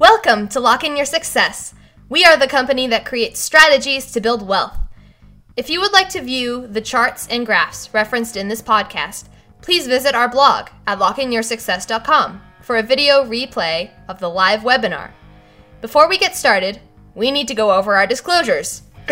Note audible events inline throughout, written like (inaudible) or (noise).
Welcome to Lock In Your Success. We are the company that creates strategies to build wealth. If you would like to view the charts and graphs referenced in this podcast, please visit our blog at lockinyoursuccess.com for a video replay of the live webinar. Before we get started, we need to go over our disclosures. (clears throat)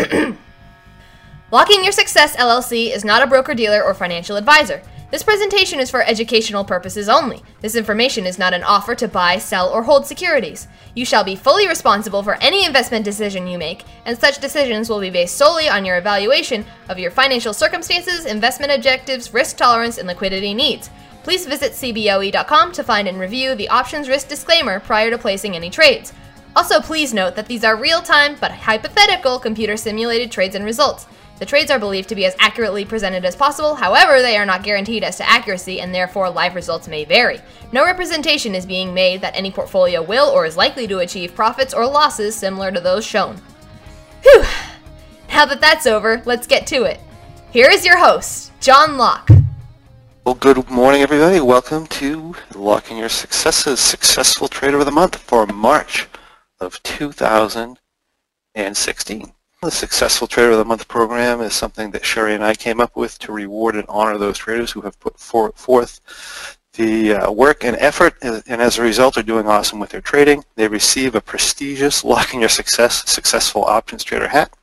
Lock In Your Success LLC is not a broker dealer or financial advisor. This presentation is for educational purposes only. This information is not an offer to buy, sell, or hold securities. You shall be fully responsible for any investment decision you make, and such decisions will be based solely on your evaluation of your financial circumstances, investment objectives, risk tolerance, and liquidity needs. Please visit cboe.com to find and review the options risk disclaimer prior to placing any trades. Also, please note that these are real time but hypothetical computer simulated trades and results. The trades are believed to be as accurately presented as possible, however, they are not guaranteed as to accuracy and therefore live results may vary. No representation is being made that any portfolio will or is likely to achieve profits or losses similar to those shown. Whew! Now that that's over, let's get to it. Here is your host, John Locke. Well, good morning, everybody. Welcome to Lock In Your Success's Successful Trader of the Month for March of 2016. The Successful Trader of the Month program is something that Sherry and I came up with to reward and honor those traders who have put forth the uh, work and effort and as a result are doing awesome with their trading. They receive a prestigious Lock In Your Success Successful Options Trader hat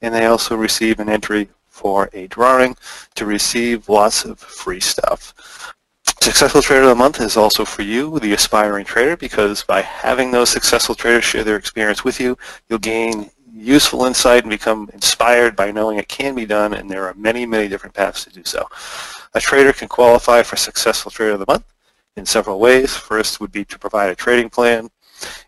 and they also receive an entry for a drawing to receive lots of free stuff. Successful Trader of the Month is also for you, the aspiring trader, because by having those successful traders share their experience with you, you'll gain useful insight and become inspired by knowing it can be done and there are many, many different paths to do so. A trader can qualify for Successful Trader of the Month in several ways. First would be to provide a trading plan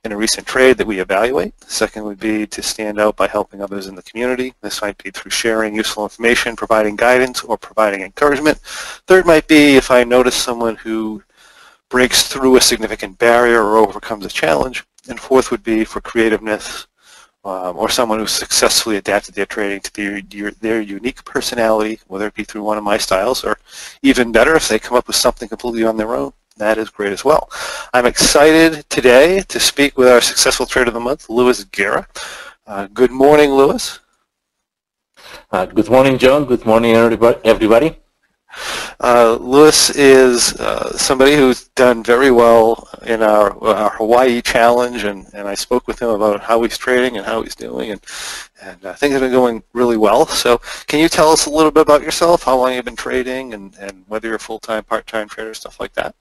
in a recent trade that we evaluate. Second would be to stand out by helping others in the community. This might be through sharing useful information, providing guidance, or providing encouragement. Third might be if I notice someone who breaks through a significant barrier or overcomes a challenge. And fourth would be for creativeness, um, or someone who's successfully adapted their trading to their, their unique personality, whether it be through one of my styles or even better if they come up with something completely on their own. That is great as well. I'm excited today to speak with our Successful Trader of the Month, Louis Guerra. Uh, good morning, Louis. Uh, good morning, John. Good morning, everybody. Uh, Louis is uh, somebody who's done very well in our, our Hawaii challenge, and, and I spoke with him about how he's trading and how he's doing, and, and uh, things have been going really well. So can you tell us a little bit about yourself, how long you've been trading, and, and whether you're full-time, part-time trader, stuff like that?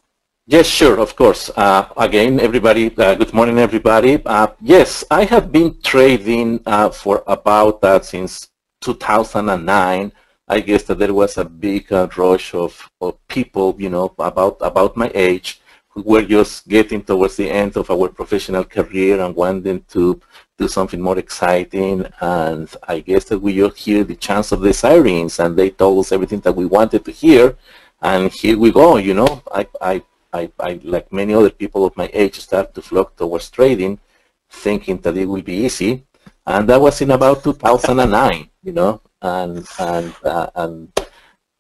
Yes, sure, of course. Uh, again, everybody, uh, good morning, everybody. Uh, yes, I have been trading uh, for about uh, since 2009. I guess that there was a big uh, rush of, of people, you know, about about my age, who were just getting towards the end of our professional career and wanting to do something more exciting. And I guess that we just hear the chants of the sirens, and they told us everything that we wanted to hear. And here we go, you know. I, I, I, I like many other people of my age, start to flock towards trading, thinking that it will be easy. And that was in about 2009, you know and and uh, and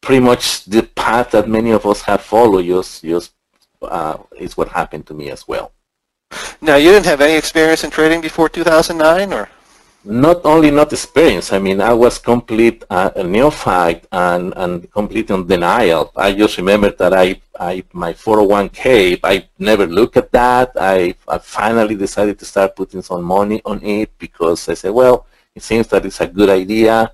pretty much the path that many of us have followed just just uh, is what happened to me as well. Now, you didn't have any experience in trading before 2009, or? Not only not experience. I mean, I was complete uh, neophyte and and complete in denial. I just remember that I I my 401k. I never looked at that. I I finally decided to start putting some money on it because I said, well, it seems that it's a good idea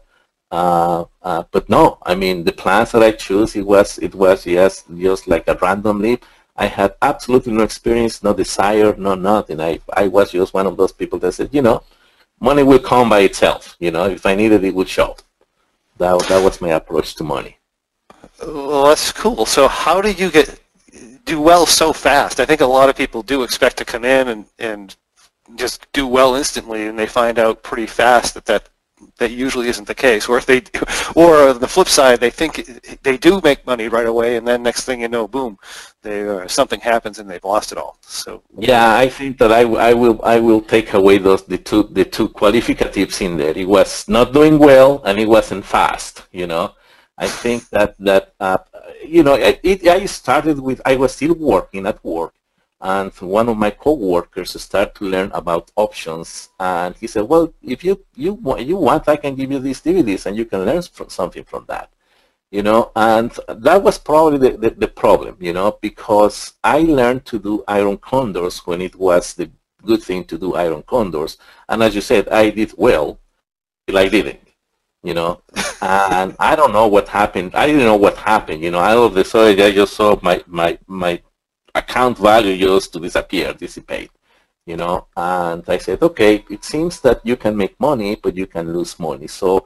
uh, uh, but no, I mean the plans that I chose, it was it was yes, just like a random leap. I had absolutely no experience, no desire, no nothing. I I was just one of those people that said, you know, money will come by itself. You know, if I needed it, would show. That that was my approach to money. Well, that's cool. So how do you get do well so fast? I think a lot of people do expect to come in and and just do well instantly, and they find out pretty fast that that that usually isn't the case. Or if they, do, or the flip side, they think they do make money right away, and then next thing you know, boom, they uh, something happens and they've lost it all. So yeah, I think that I, I will I will take away those the two the two qualificatives in there. It was not doing well and it wasn't fast. You know, I think that that uh, you know it, it, I started with I was still working at work. And one of my coworkers started to learn about options and he said well if you you you want i can give you these dvds and you can learn from something from that. You know and that was probably the, the, the, problem you know because i learned to do iron condors when it was the good thing to do iron condors. And as you said i did well till i didn't you know. (laughs) And i don't know what happened. I didn't know what happened you know. All of the sudden i just saw my my my account value just to disappear, dissipate, you know. And I said, okay, it seems that you can make money, but you can lose money. So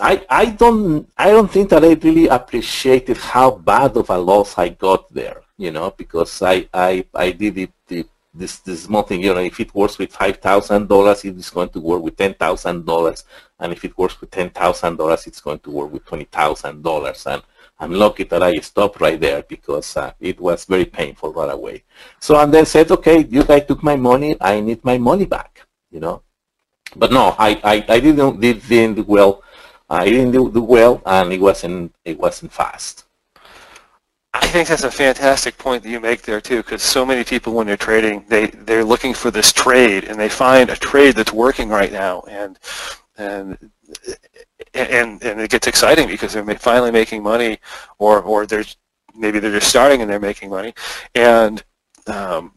I I don't I don't think that I really appreciated how bad of a loss I got there, you know, because I I, I did it the, this this small thing, you know, if it works with five thousand dollars, it is going to work with ten thousand dollars, and if it works with ten thousand dollars, it's going to work with twenty thousand dollars, and I'm lucky that I stopped right there because uh, it was very painful right away. So and then said, okay, you guys took my money, I need my money back, you know. But no, I, I, I didn't did, didn't do well. I didn't do, do well, and it wasn't it wasn't fast. I think that's a fantastic point that you make there too, because so many people when they're trading, they they're looking for this trade, and they find a trade that's working right now, and and and and it gets exciting because they're finally making money, or or they're maybe they're just starting and they're making money, and um,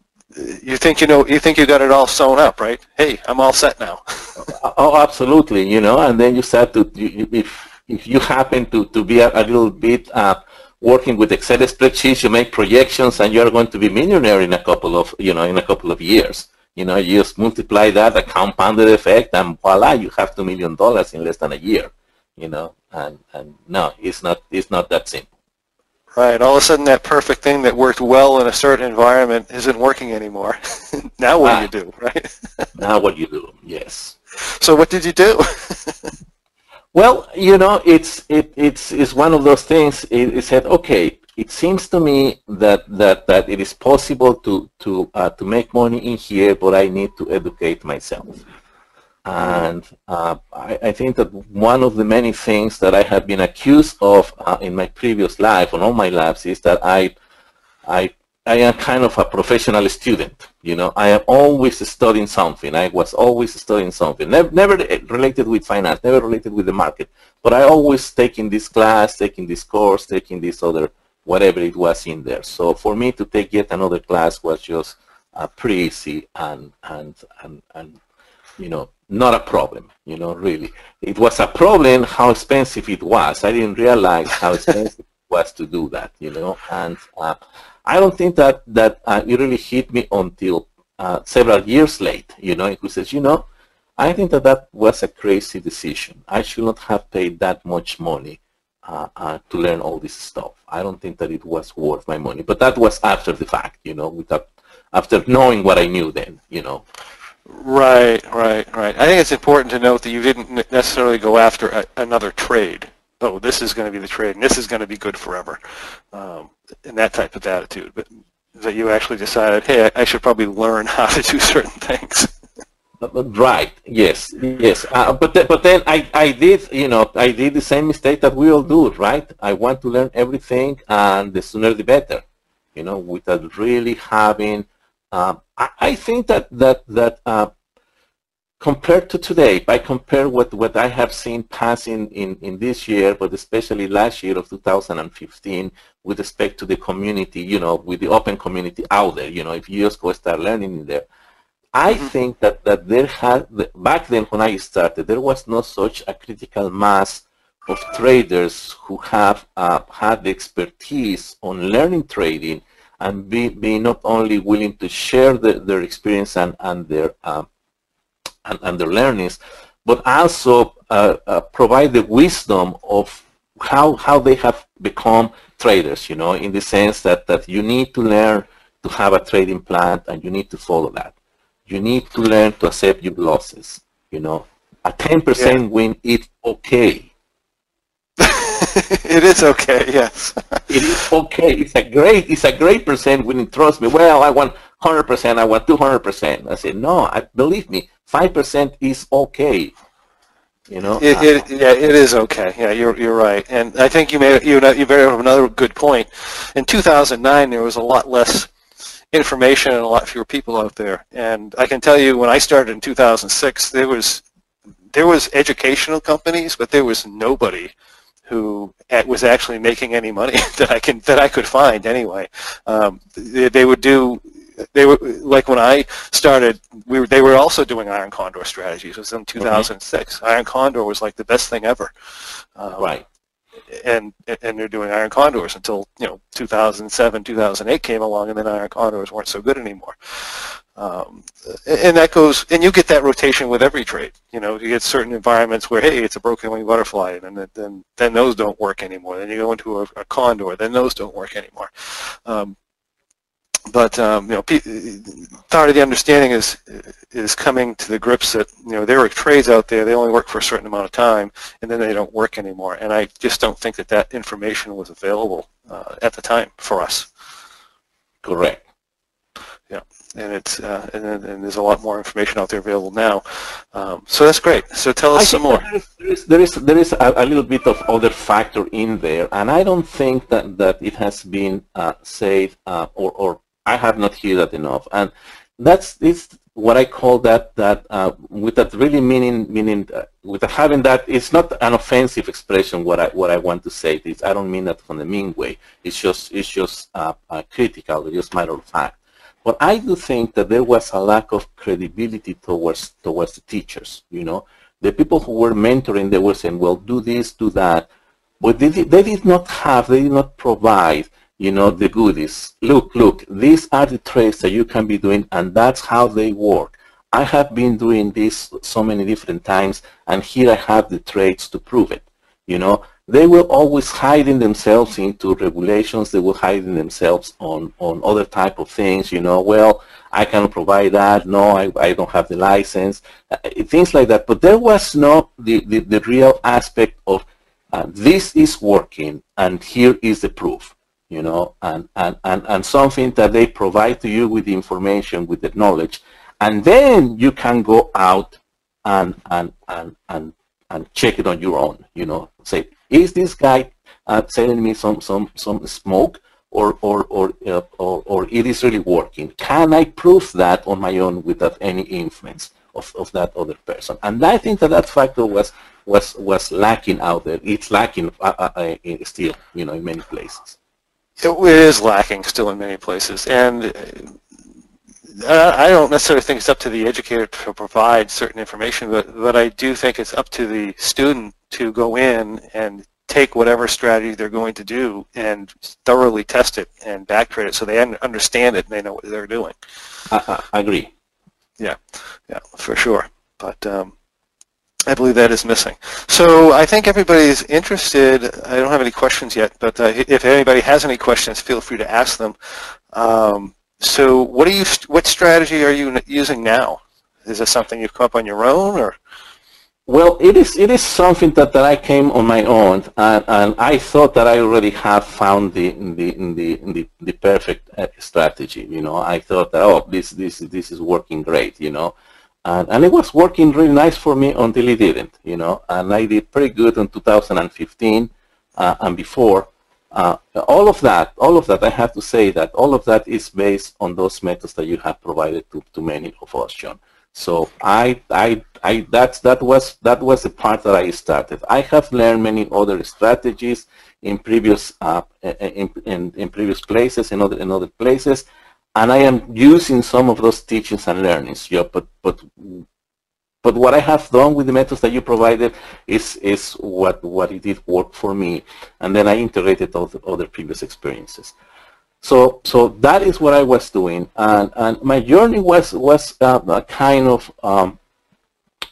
you think you know you think you got it all sewn up, right? Hey, I'm all set now. (laughs) oh, absolutely. You know, and then you start to you, if if you happen to to be a, a little bit. Uh, working with Excel spreadsheets, you make projections, and you're going to be millionaire in a couple of, you know, in a couple of years. You know, you just multiply that, a compounded effect, and voila, you have two million dollars in less than a year you know, and, and no, it's not, it's not that simple. Right. All of a sudden, that perfect thing that worked well in a certain environment isn't working anymore. now what ah, do you do, right? now what do (laughs) you do, yes. So what did you do? (laughs) well, you know, it's it, it's it's one of those things. It, it, said, okay, it seems to me that that that it is possible to to uh, to make money in here, but I need to educate myself. And uh, I, I, think that one of the many things that I have been accused of uh, in my previous life, on all my lives, is that I, I, I am kind of a professional student. You know, I am always studying something. I was always studying something. Never, never related with finance, never related with the market. But I always taking this class, taking this course, taking this other, whatever it was in there. So for me to take yet another class was just uh, pretty easy and, and, and, and, you know, not a problem, you know, really. It was a problem how expensive it was. I didn't realize how expensive it was to do that, you know, and uh, I don't think that, that uh, it really hit me until uh, several years late, you know, it says, you know, I think that that was a crazy decision. I should not have paid that much money uh, uh, to learn all this stuff. I don't think that it was worth my money. But that was after the fact, you know, without, after knowing what I knew then, you know. Right, right, right. I think it's important to note that you didn't necessarily go after a, another trade. Oh, this is going to be the trade, and this is going to be good forever, um, and that type of attitude. But that you actually decided, hey, I, I should probably learn (laughs) how to do certain things. Right. Yes. Yes. Uh, but th but then I I did you know I did the same mistake that we all do. Right. I want to learn everything, and the sooner the better. You know, without really having um, I, think that that that uh, compared to today, if I compare what what I have seen passing in in this year, but especially last year of 2015, with respect to the community, you know, with the open community out there, you know, if you just go start learning in there, I mm-hmm. think that that there had back then when I started, there was not such a critical mass of traders who have uh, had the expertise on learning trading and be, be not only willing to share the, their experience and, and their um, and, and, their learnings, but also uh, uh, provide the wisdom of how how they have become traders. You know, in the sense that that you need to learn to have a trading plan and you need to follow that. You need to learn to accept your losses. You know, a 10% yeah. win is okay (laughs) it is okay. Yes. (laughs) it is okay. It's a great. It's a great percent when you trust me. Well, I want hundred percent. I want two hundred percent. I said no. I believe me. Five percent is okay. You know, It, it, yeah, it is okay. Yeah, you're you're right, and I think you made you you very have another good point. In 2009, there was a lot less information and a lot fewer people out there, and I can tell you when I started in 2006, there was there was educational companies, but there was nobody who was actually making any money (laughs) that I can that I could find anyway. Um, they, they would do they were like when I started, we were, they were also doing Iron Condor strategies. It was in 2006. Mm-hmm. Iron Condor was like the best thing ever. Um, right. And and they're doing Iron Condors until you know 2007, 2008 came along, and then Iron Condors weren't so good anymore. Um, and that goes, and you get that rotation with every trade. You know, you get certain environments where, hey, it's a broken wing butterfly, and then then, then those don't work anymore. Then you go into a, a condor, then those don't work anymore. Um, but um, you know, part of the understanding is is coming to the grips that you know there are trades out there. They only work for a certain amount of time, and then they don't work anymore. And I just don't think that that information was available uh, at the time for us. Correct. Yeah, and it's uh, and, and, there's a lot more information out there available now. Um, so that's great. So tell us I some more. There is there is, there is a, a, little bit of other factor in there, and I don't think that that it has been uh, said uh, or or I have not heard that enough. And that's this what I call that that uh, with that really meaning meaning uh, with having that it's not an offensive expression. What I what I want to say is I don't mean that from the mean way. It's just it's just uh, uh, critical. It's just matter of fact. But I do think that there was a lack of credibility towards towards the teachers. You know, the people who were mentoring, they were saying, "Well, do this, do that," but they they did not have, they did not provide you know, the goodies. Look, look, these are the trades that you can be doing and that's how they work. I have been doing this so many different times and here I have the trades to prove it. You know, they were always hiding themselves into regulations. They were hiding themselves on, on other type of things. You know, well, I cannot provide that. No, I, I don't have the license. Uh, things like that. But there was no the, the, the real aspect of uh, this is working and here is the proof you know, and, and, and, and something that they provide to you with the information, with the knowledge, and then you can go out and, and, and, and, and check it on your own, you know, say, is this guy uh, selling me some, some, some smoke or, or, or, uh, or, or it is really working? Can I prove that on my own without any influence of, of that other person? And I think that that factor was, was, was lacking out there. It's lacking uh, uh, uh still, you know, in many places it is lacking still in many places. And I don't necessarily think it's up to the educator to provide certain information, but, but I do think it's up to the student to go in and take whatever strategy they're going to do and thoroughly test it and backtrade it so they understand it and they know what they're doing. I, I agree. Yeah, yeah, for sure. But um, I believe that is missing. So I think everybody's interested. I don't have any questions yet, but uh, if anybody has any questions, feel free to ask them. Um, so what are you? What strategy are you using now? Is this something you've come up on your own, or? Well, it is. It is something that, that I came on my own, and, and I thought that I already have found the the the the, the perfect uh, strategy. You know, I thought that oh, this this this is working great. You know, and, and it was working really nice for me until it didn't, you know, and I did pretty good in 2015 uh, and before. Uh, all of that, all of that, I have to say that all of that is based on those methods that you have provided to, to many of us, John. So I, I, I, that's, that was, that was the part that I started. I have learned many other strategies in previous, uh, in, in, in previous places, in other, in other places, and I am using some of those teachings and learnings. Yeah, but but but what I have done with the methods that you provided is is what what it did work for me, and then I integrated all the other previous experiences. So so that is what I was doing, and and my journey was was uh, kind of um,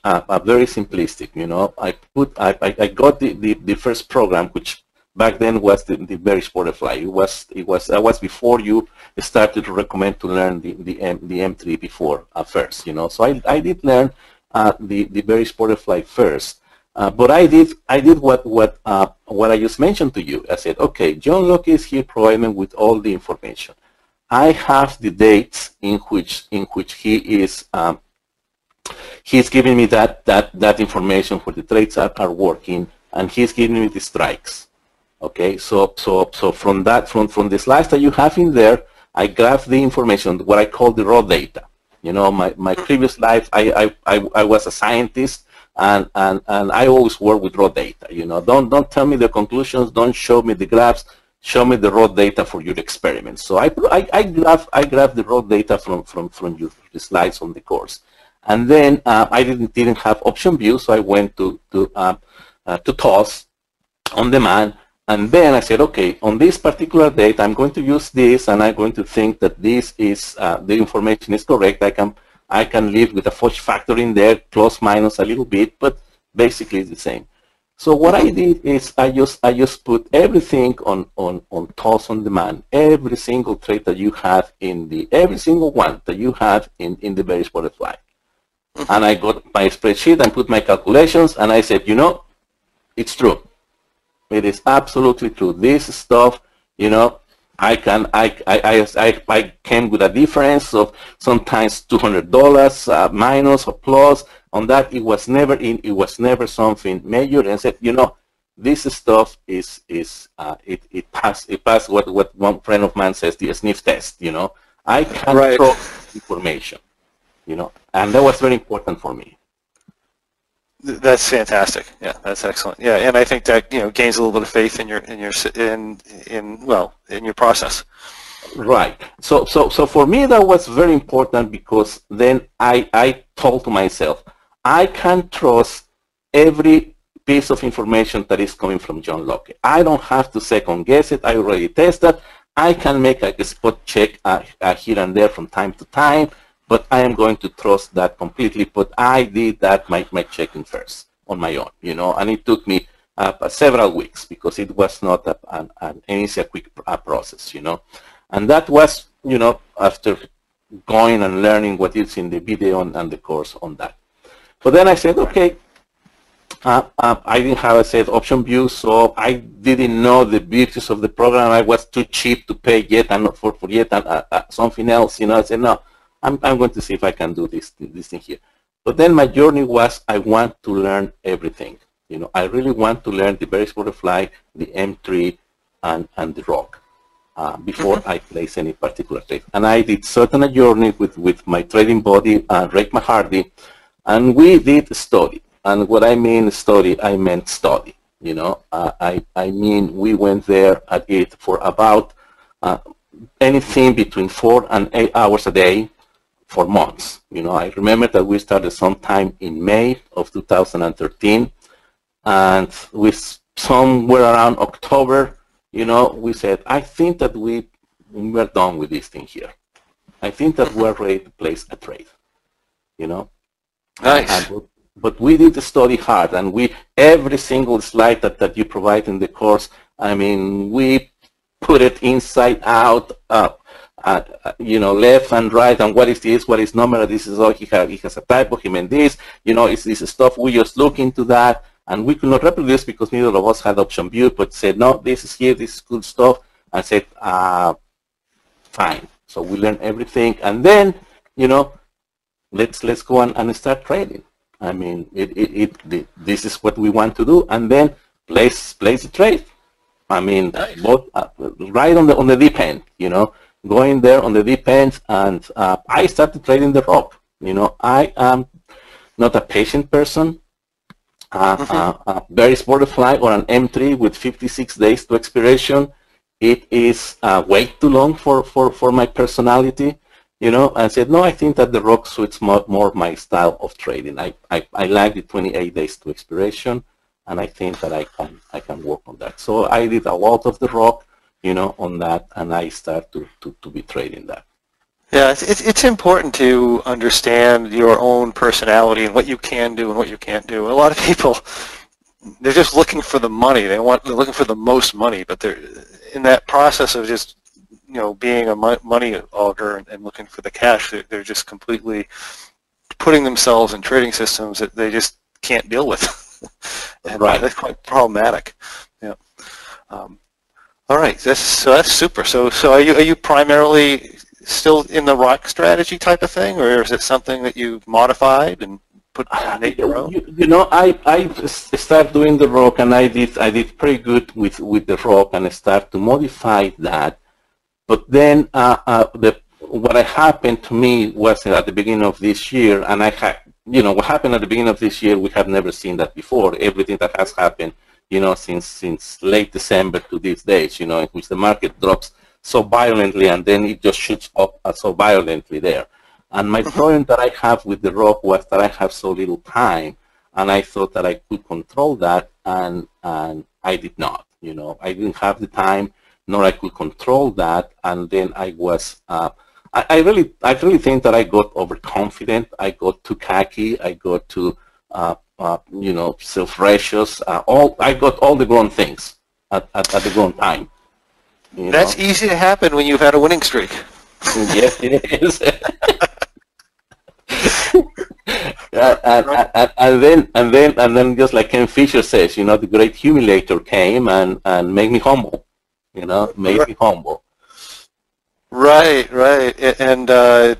uh, very simplistic. You know, I put I I got the, the the first program which back then was the, the bearish butterfly. It was it was that was before you started to recommend to learn the the M the M3 before uh, first. You know, so I I did learn uh, the the bearish butterfly first. Uh, but I did I did what what uh, what I just mentioned to you. I said, okay, John Locke is here providing with all the information. I have the dates in which in which he is um, he's giving me that, that, that information where the trades are, are working, and he's giving me the strikes. Okay, so, so, so from that, from, from the slides that you have in there, I graph the information, what I call the raw data. You know, my, my previous life, I, I, I, I was a scientist, and, and, and I always work with raw data. You know, don't, don't tell me the conclusions, don't show me the graphs, show me the raw data for your experiments. So I, I, I, graph, I graph the raw data from, from, from your slides on the course. And then uh, I didn't, didn't have OptionVue, so I went to, to, uh, uh, to TOS on demand. And then I said, okay, on this particular date, I'm going to use this, and I'm going to think that this is, uh, the information is correct. I can, I can live with a fudge factor in there, plus minus a little bit, but basically it's the same. So what I did is I just I just put everything on on on TOS on demand, every single trade that you have in the every single one that you have in in the bearish butterfly, mm-hmm. and I got my spreadsheet and put my calculations, and I said, you know, it's true. It is absolutely true. This stuff, you know, I can I I I I came with a difference of sometimes two hundred dollars uh, minus or plus on that it was never in it was never something major and said you know this stuff is is uh, it it passed it passed what what one friend of mine says the sniff test you know I can right. trust information you know and that was very important for me that's fantastic yeah that's excellent yeah and I think that you know gains a little bit of faith in your in your in in well in your process Right. So, so, so for me that was very important because then I, I told to myself, I can trust every piece of information that is coming from John Locke. I don't have to second guess it. I already tested. I can make a spot check uh, uh, here and there from time to time, but I am going to trust that completely. But I did that my, my checking first on my own, you know, and it took me uh, several weeks because it was not a, an, an easy, quick uh, process, you know. And that was, you know, after going and learning what is in the video and, and the course on that. But then I said, okay, uh, uh, I didn't have a set OptionVue, so I didn't know the beauties of the program. I was too cheap to pay yet and for, for yet and, uh, uh, something else. You know, I said, no, I'm, I'm going to see if I can do this, this thing here. But then my journey was I want to learn everything. You know, I really want to learn the bearish butterfly, the M3, and, and the rock uh, before mm -hmm. I place any particular trade. And I did certain a journey with, with my trading buddy, uh, Rick Mahardy, and we did study. And what I mean study, I meant study. You know, uh, I, I mean we went there at it for about uh, anything between four and eight hours a day for months. You know, I remember that we started sometime in May of 2013, and with somewhere around October, you know, we said, I think that we we're done with this thing here. I think that we're ready to place a trade. You know, Nice. And, but we did the study hard, and we every single slide that, that you provide in the course, I mean, we put it inside out, uh, uh, you know, left and right, and what is this, what is number, this is all, he, has, he has a typo, he meant this, you know, it's this stuff, we just look into that, and we could not reproduce because neither of us had OptionVue, but said, no, this is here, this is good stuff, and said, uh, fine. So we learn everything, and then, you know, let's let's go on and start trading. I mean, it, it, it, this is what we want to do, and then place place the trade. I mean, nice. both uh, right on the on the deep end, you know, going there on the deep end, and uh, I started trading the rock. You know, I am not a patient person. Uh, mm -hmm. bearish butterfly or an M3 with 56 days to expiration, it is uh, way too long for, for, for my personality you know, I said, no, I think that the rock suits more, more my style of trading. I, I, I like the 28 days to expiration, and I think that I can I can work on that. So I did a lot of the rock, you know, on that, and I start to, to, to be trading that. Yeah, it's, it's important to understand your own personality and what you can do and what you can't do. A lot of people, they're just looking for the money. They want they're looking for the most money, but they're in that process of just you know, being a money auger and, and looking for the cash, they're, they're, just completely putting themselves in trading systems that they just can't deal with. (laughs) and right. that's quite problematic. Yeah. Um, all right. That's, so that's super. So, so are you are you primarily still in the rock strategy type of thing, or is it something that you've modified and put an eight in a? You, you know, I I start doing the rock, and I did I did pretty good with with the rock, and I start to modify that. But then uh, uh, the what happened to me was at the beginning of this year, and I had you know what happened at the beginning of this year. We have never seen that before. Everything that has happened, you know, since since late December to these days, you know, in which the market drops so violently, and then it just shoots up uh, so violently there. And my problem that I have with the rock was that I have so little time, and I thought that I could control that, and and I did not. You know, I didn't have the time, nor I could control that, and then I was. Uh, I, I, really, I really think that I got overconfident. I got too cocky. I got too, uh, uh, you know, self-righteous. Uh, all I got all the wrong things at, at, at the wrong time. That's know? easy to happen when you've had a winning streak. (laughs) yes, it is. (laughs) and, and, and, then and then and then just like Ken Fisher says, you know, the great humiliator came and and made me humble. You know, made me humble. Right, right. And uh,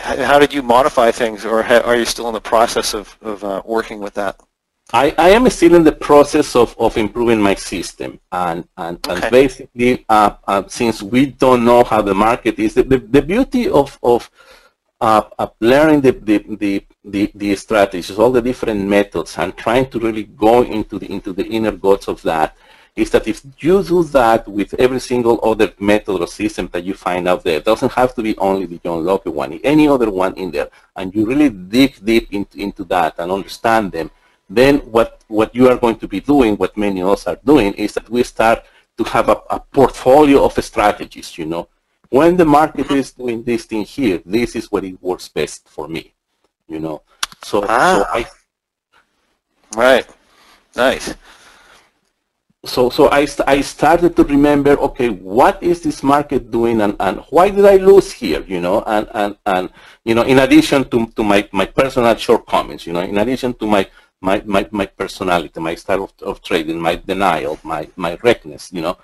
how did you modify things, or are you still in the process of, of uh, working with that? I, I am still in the process of, of improving my system. And, and, okay. and basically, uh, uh, since we don't know how the market is, the, the, the beauty of, of uh, learning the, the, the, the, the strategies, all the different methods, and trying to really go into the, into the inner guts of that is that if you do that with every single other method or system that you find out there, it doesn't have to be only the John Locke one, any other one in there, and you really dig deep into, into that and understand them, then what, what you are going to be doing, what many of us are doing, is that we start to have a, a portfolio of strategies, you know. When the market is doing this thing here, this is what it works best for me, you know. So, ah. so I... Right. Nice so so I, I started to remember okay what is this market doing and, and why did I lose here you know? And and, and you know in addition to, to my, my personal shortcomings you know in addition to my my, my, my personality my style of, of trading my denial my my recklessness you know?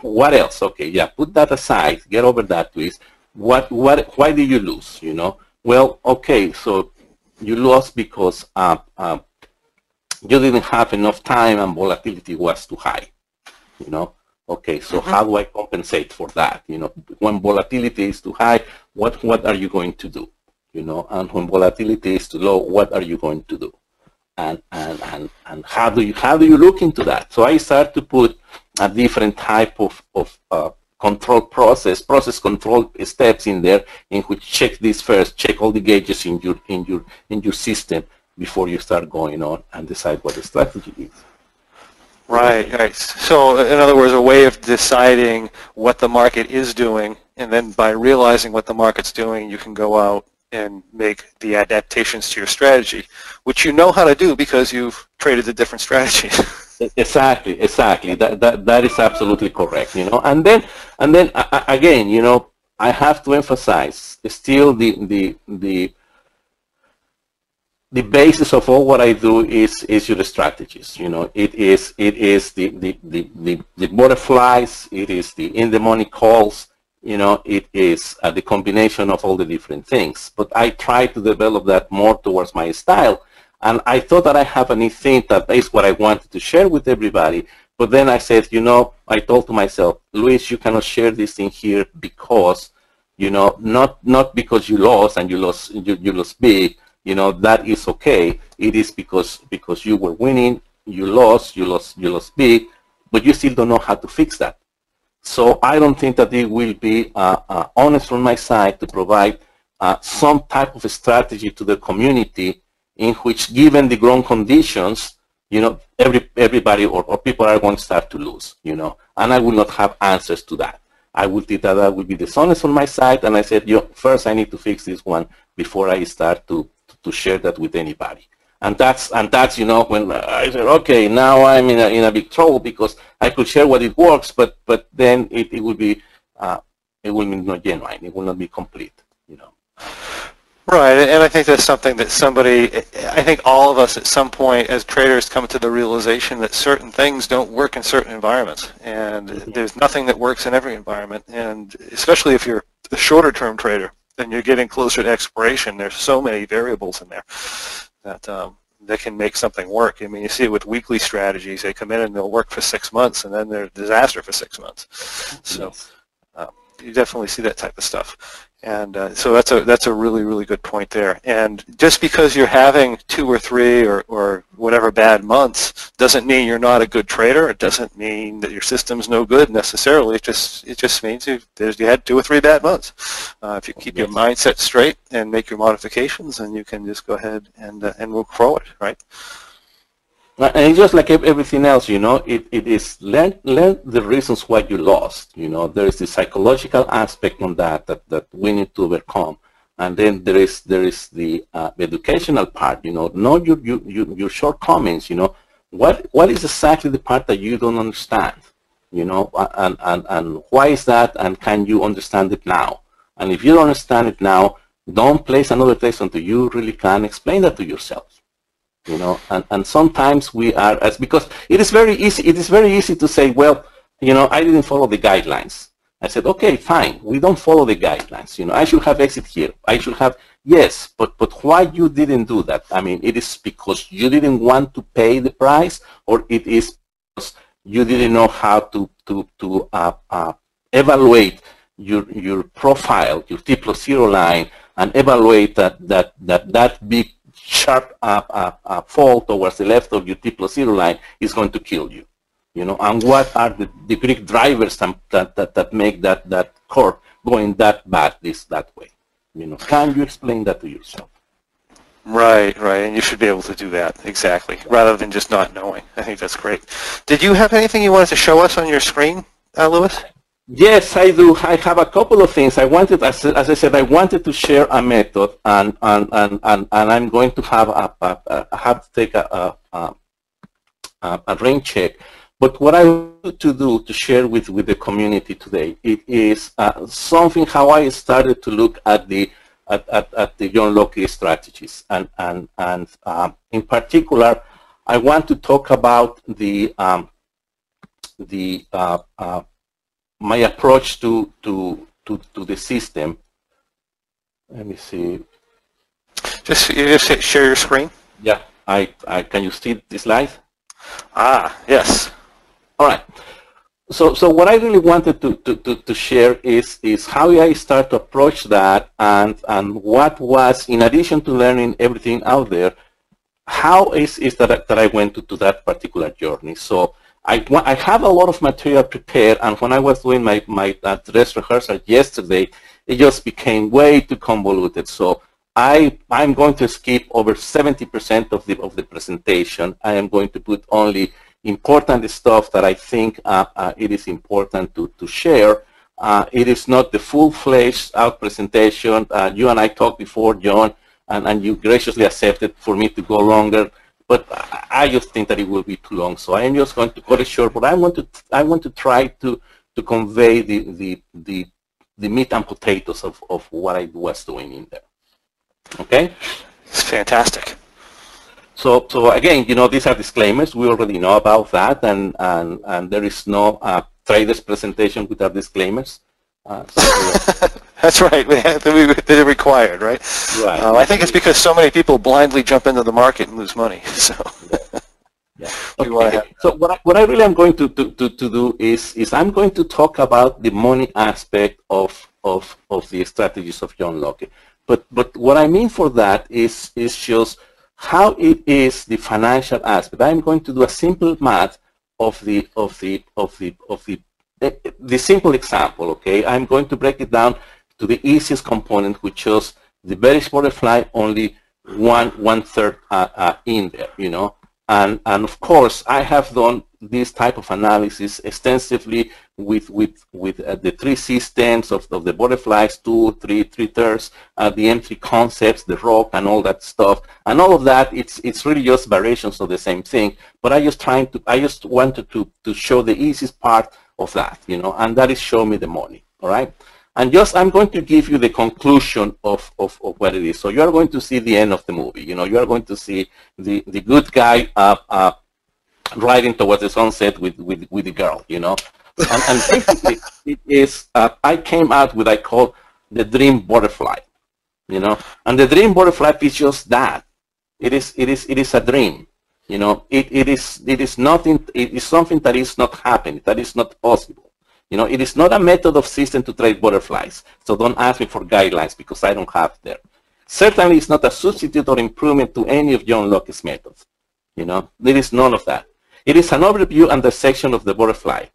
What else? Okay yeah put that aside get over that please what what why did you lose you know? Well okay so you lost because uh, uh, you didn't have enough time and volatility was too high. You know, okay, so mm-hmm. how do I compensate for that? You know, when volatility is too high, what what are you going to do? You know, and when volatility is too low, what are you going to do? And and and and how do you how do you look into that? So I start to put a different type of of uh, control process, process control steps in there in which check this first, check all the gauges in your in your in your system, before you start going on and decide what the strategy is. Right, right. So in other words, a way of deciding what the market is doing, and then by realizing what the market's doing, you can go out and make the adaptations to your strategy, which you know how to do because you've traded the different strategies. (laughs) exactly, exactly. That, that, that is absolutely correct, you know. And then, and then again, you know, I have to emphasize still the, the, the the basis of all what I do is is your strategies. You know, it is it is the the, the, the, the butterflies, it is the in the money calls, you know, it is uh, the combination of all the different things. But I try to develop that more towards my style. And I thought that I have a thing that is what I wanted to share with everybody. But then I said, you know, I told to myself, Luis, you cannot share this thing here because, you know, not not because you lost and you lost you, you lost big, you know that is okay. It is because because you were winning you lost you lost you lost big but you still don't know how to fix that. So i don't think that it will be uh, uh, honest from my side to provide uh, some type of strategy to the community in which given the ground conditions you know every everybody or, or people are going to start to lose you know and i will not have answers to that. I would think that that would be dishonest on my side, and I said, Yo, first I need to fix this one before I start to to share that with anybody. And that's and that's you know when I said okay now I'm in a in a big trouble because I could share what it works but but then it, it will be uh, it will be not genuine it will not be complete you know. Right, and I think that's something that somebody, I think all of us at some point as traders come to the realization that certain things don't work in certain environments, and mm-hmm. there's nothing that works in every environment, and especially if you're a shorter term trader and you're getting closer to expiration, there's so many variables in there that um, that can make something work. I mean, you see it with weekly strategies. They come in and they'll work for six months, and then they're a disaster for six months. So um, you definitely see that type of stuff. And uh, so that's a that's a really really good point there. And just because you're having two or three or, or whatever bad months doesn't mean you're not a good trader. It doesn't mean that your system's no good necessarily. It just it just means you you had two or three bad months. Uh, if you keep your mindset straight and make your modifications, then you can just go ahead and uh, and move forward, right? And it's just like everything else, you know, it, it is learn, learn the reasons why you lost. You know, there is the psychological aspect on that, that that we need to overcome. And then there is there is the uh, educational part, you know, know your, your, your shortcomings, you know. What what is exactly the part that you don't understand? You know, and, and, and why is that and can you understand it now? And if you don't understand it now, don't place another test until you really can explain that to yourself you know and, and sometimes we are as because it is very easy it is very easy to say well you know i didn't follow the guidelines. I said okay fine we don't follow the guidelines you know i should have exit here i should have yes but but why you didn't do that? I mean it is because you didn't want to pay the price or it is because you didn't know how to to to uh, uh, evaluate your your profile your t plus zero line and evaluate that that that that big sharp fall towards the left of your T plus zero line is going to kill you. You know, and what are the, the Greek drivers that, that, that make that, that curve going that bad this that way? You know, can you explain that to yourself? Right, right, and you should be able to do that, exactly, rather than just not knowing. I think that's great. Did you have anything you wanted to show us on your screen, uh, Lewis? Yes, I do. I have a couple of things. I wanted, as, as I said, I wanted to share a method, and and and and, and I'm going to have a, a, a have to take a, a, a, a rain check. But what I want to do to share with with the community today, it is uh, something how I started to look at the at, at, at the John Locke strategies, and and and um, in particular, I want to talk about the um, the uh, uh, my approach to, to, to, to the system, let me see. Just, you just share your screen? Yeah, I, I, can you see the slide? Ah, yes. All right. So, so what I really wanted to, to, to, to, share is, is how I start to approach that and, and what was, in addition to learning everything out there, how is, is that, that I went to, to that particular journey. So I, I have a lot of material prepared, and when I was doing my, my uh, dress rehearsal yesterday, it just became way too convoluted. So I, I'm going to skip over 70% of the, of the presentation. I am going to put only important stuff that I think uh, uh, it is important to, to share. Uh, it is not the full-fledged out presentation. Uh, you and I talked before, John, and, and you graciously accepted for me to go longer but I just think that it will be too long. So I am just going to cut it short. But I want to I want to try to to convey the the the, the meat and potatoes of, of what I was doing in there. Okay. It's fantastic. So so again, you know, these are disclaimers. We already know about that, and and and there is no uh, traders presentation without disclaimers. Uh, (laughs) That's right. (laughs) They're required, right? Right. Uh, I think it's because so many people blindly jump into the market and lose money. (laughs) So. Yeah. Okay. So what I, what I really am going to, to, to, to do is is I'm going to talk about the money aspect of of of the strategies of John Locke. But but what I mean for that is is just how it is the financial aspect. I'm going to do a simple math of the of the of the of the the simple example. Okay, I'm going to break it down to the easiest component, which is the bearish butterfly, only one one third uh, uh, in there, you know. And and of course, I have done this type of analysis extensively with with with uh, the three systems of, of the butterflies, two, three, three thirds, uh, the M3 concepts, the rock, and all that stuff. And all of that, it's it's really just variations of the same thing. But I just trying to I just wanted to to show the easiest part of that, you know, and that is show me the money. All right. And just, I'm going to give you the conclusion of, of, of what it is. So you're going to see the end of the movie. You know, you're going to see the, the good guy uh, uh, riding towards the sunset with, with, with the girl, you know. and, and basically, (laughs) it is, uh, I came out with, I call the dream butterfly, you know. And the dream butterfly is just that. It is, it is, it is a dream. You know, it, it is, it is nothing, it is something that is not happening, that is not possible. You know, it is not a method of system to trade butterflies. So don't ask me for guidelines because I don't have there. Certainly it's not a substitute or improvement to any of John Locke's methods. You know, there is none of that. It is an overview and a section of the butterfly.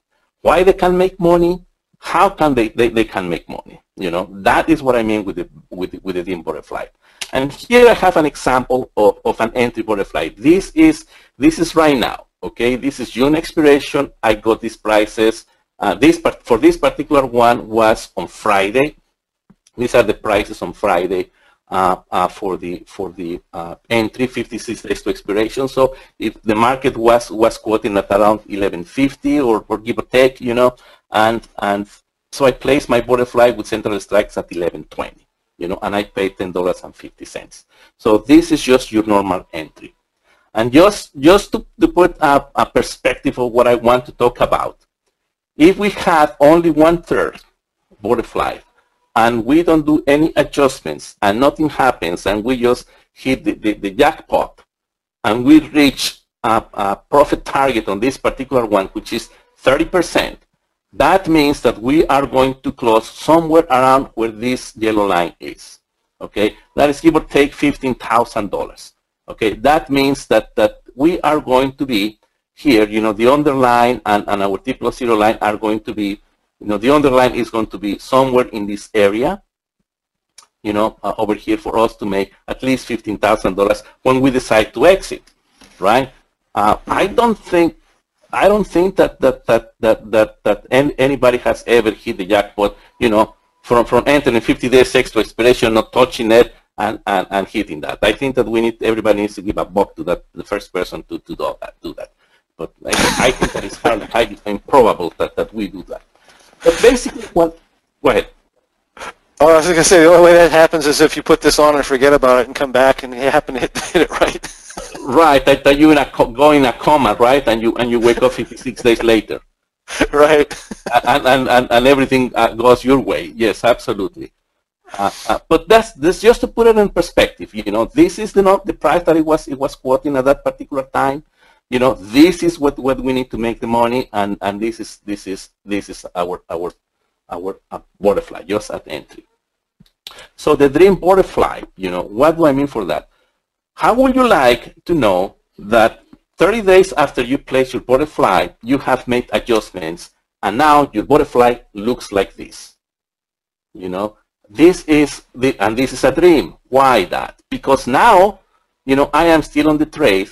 Why they can make money, how can they, they, they can make money. You know, that is what I mean with the, with the, with the dream butterfly. And here I have an example of, of an entry butterfly. This is, this is right now, okay? This is June expiration. I got these prices. Uh, this part, for this particular one was on Friday. These are the prices on Friday uh, uh, for the for the uh, entry 56 days to expiration. So if the market was was quoting at around 1150 or, or give or take, you know, and and so I placed my butterfly with central strikes at 1120 you know, and I paid $10.50. So this is just your normal entry. And just, just to, to put a, a perspective of what I want to talk about, if we have only one-third butterfly and we don't do any adjustments and nothing happens and we just hit the, the, the jackpot and we reach a, a profit target on this particular one, which is 30%, that means that we are going to close somewhere around where this yellow line is. Okay, that is give or take $15,000. Okay, that means that, that we are going to be here, you know, the underline and, and our T plus zero line are going to be, you know, the underline is going to be somewhere in this area, you know, uh, over here for us to make at least $15,000 when we decide to exit, right? Uh, I don't think I don't think that that that that that, that anybody has ever hit the jackpot. You know, from from entering 50 days sex to expiration, not touching it and, and and hitting that. I think that we need everybody needs to give a buck to that the first person to to do that. Do that. But I, I think that it's highly highly improbable that that we do that. But basically, what? Go ahead. Oh, I was going to say, the only way that happens is if you put this on and forget about it and come back and you happen to hit, (laughs) hit it right. right, that, that you in a go in a coma, right, and you and you wake up 56 days later. (laughs) Right. and, and, and, and everything uh, goes your way. Yes, absolutely. Uh, uh, but that's this just to put it in perspective. You know, this is the not the price that it was it was quoting at that particular time. You know, this is what, what we need to make the money, and, and this is this is this is our our our uh, butterfly just at entry. So the dream butterfly, you know, what do I mean for that? How would you like to know that 30 days after you place your butterfly, you have made adjustments and now your butterfly looks like this? You know, this is the, and this is a dream. Why that? Because now, you know, I am still on the trade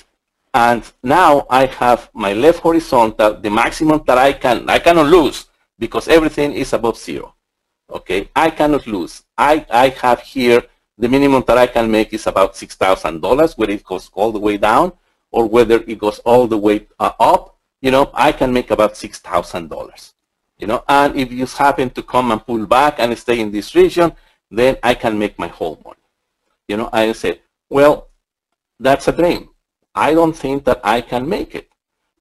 and now I have my left horizontal, the maximum that I can, I cannot lose because everything is above zero. Okay, I cannot lose. I, I have here the minimum that I can make is about $6,000, whether it goes all the way down or whether it goes all the way uh, up, you know, I can make about $6,000. You know, and if you happen to come and pull back and stay in this region, then I can make my whole money. You know, I said, well, that's a dream. I don't think that I can make it.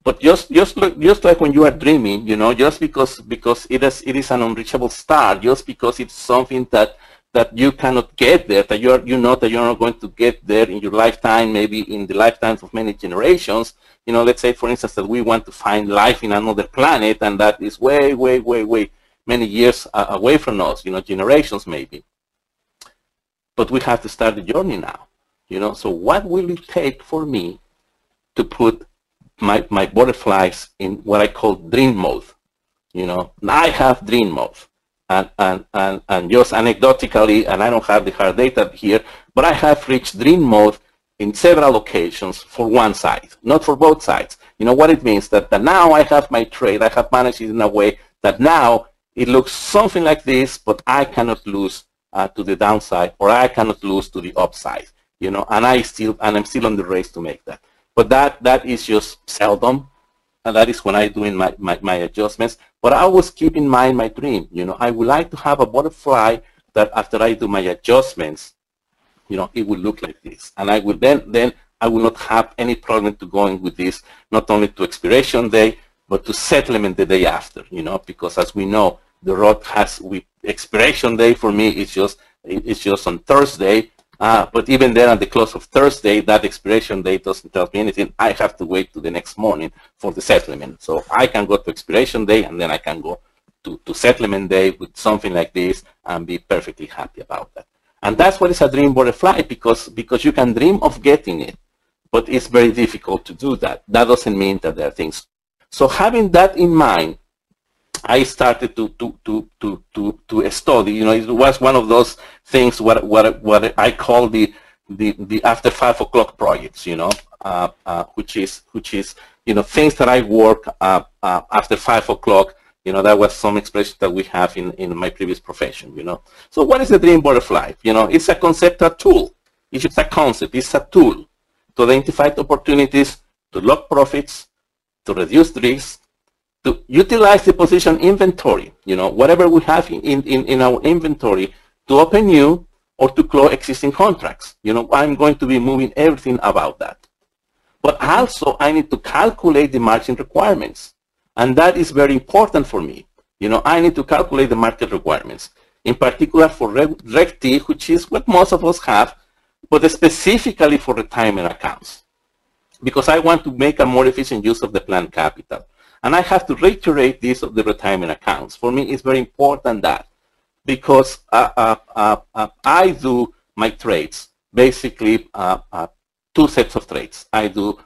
But just just just like when you are dreaming, you know, just because because it is it is an unreachable star, just because it's something that that you cannot get there, that you are, you know that you're not going to get there in your lifetime, maybe in the lifetimes of many generations. You know, let's say, for instance, that we want to find life in another planet, and that is way, way, way, way many years away from us, you know, generations maybe. But we have to start the journey now, you know. So what will it take for me to put my, my butterflies in what I call dream mode? You know, I have dream mode and, and, and, and just anecdotically, and I don't have the hard data here, but I have reached dream mode in several occasions for one side, not for both sides. You know what it means? That, that now I have my trade, I have managed it in a way that now it looks something like this, but I cannot lose uh, to the downside or I cannot lose to the upside. You know, and I still and I'm still on the race to make that. But that that is just seldom and that is when I doing my, my, my adjustments. But I always keep in mind my dream. You know, I would like to have a butterfly that after I do my adjustments, you know, it will look like this. And I will then, then I will not have any problem to going with this, not only to expiration day, but to settlement the day after, you know, because as we know, the RUT has, expiration day for me, it's just, it's just on Thursday, Uh, but even then, at the close of Thursday, that expiration date doesn't tell me anything. I have to wait to the next morning for the settlement. So I can go to expiration day, and then I can go to, to settlement day with something like this and be perfectly happy about that. And that's what is a dream butterfly because, because you can dream of getting it, but it's very difficult to do that. That doesn't mean that there are things. So having that in mind, I started to, to, to, to, to, to study. You know, it was one of those things what, what, what I call the, the, the after five o'clock projects, you know, uh, uh, which is, which is, you know, things that I work uh, uh after five o'clock you know, that was some expression that we have in, in my previous profession, you know. So what is the dream butterfly? You know, it's a conceptual tool. It's just a concept. It's a tool to identify opportunities, to lock profits, to reduce risk, to utilize the position inventory, you know, whatever we have in, in, in our inventory to open new or to close existing contracts. You know, I'm going to be moving everything about that. But also I need to calculate the margin requirements. And that is very important for me. You know, I need to calculate the market requirements, in particular for Reg T, which is what most of us have, but specifically for retirement accounts. Because I want to make a more efficient use of the planned capital. And I have to reiterate this of the retirement accounts. For me, it's very important that because uh, uh, uh, uh I do my trades, basically uh, uh, two sets of trades. I do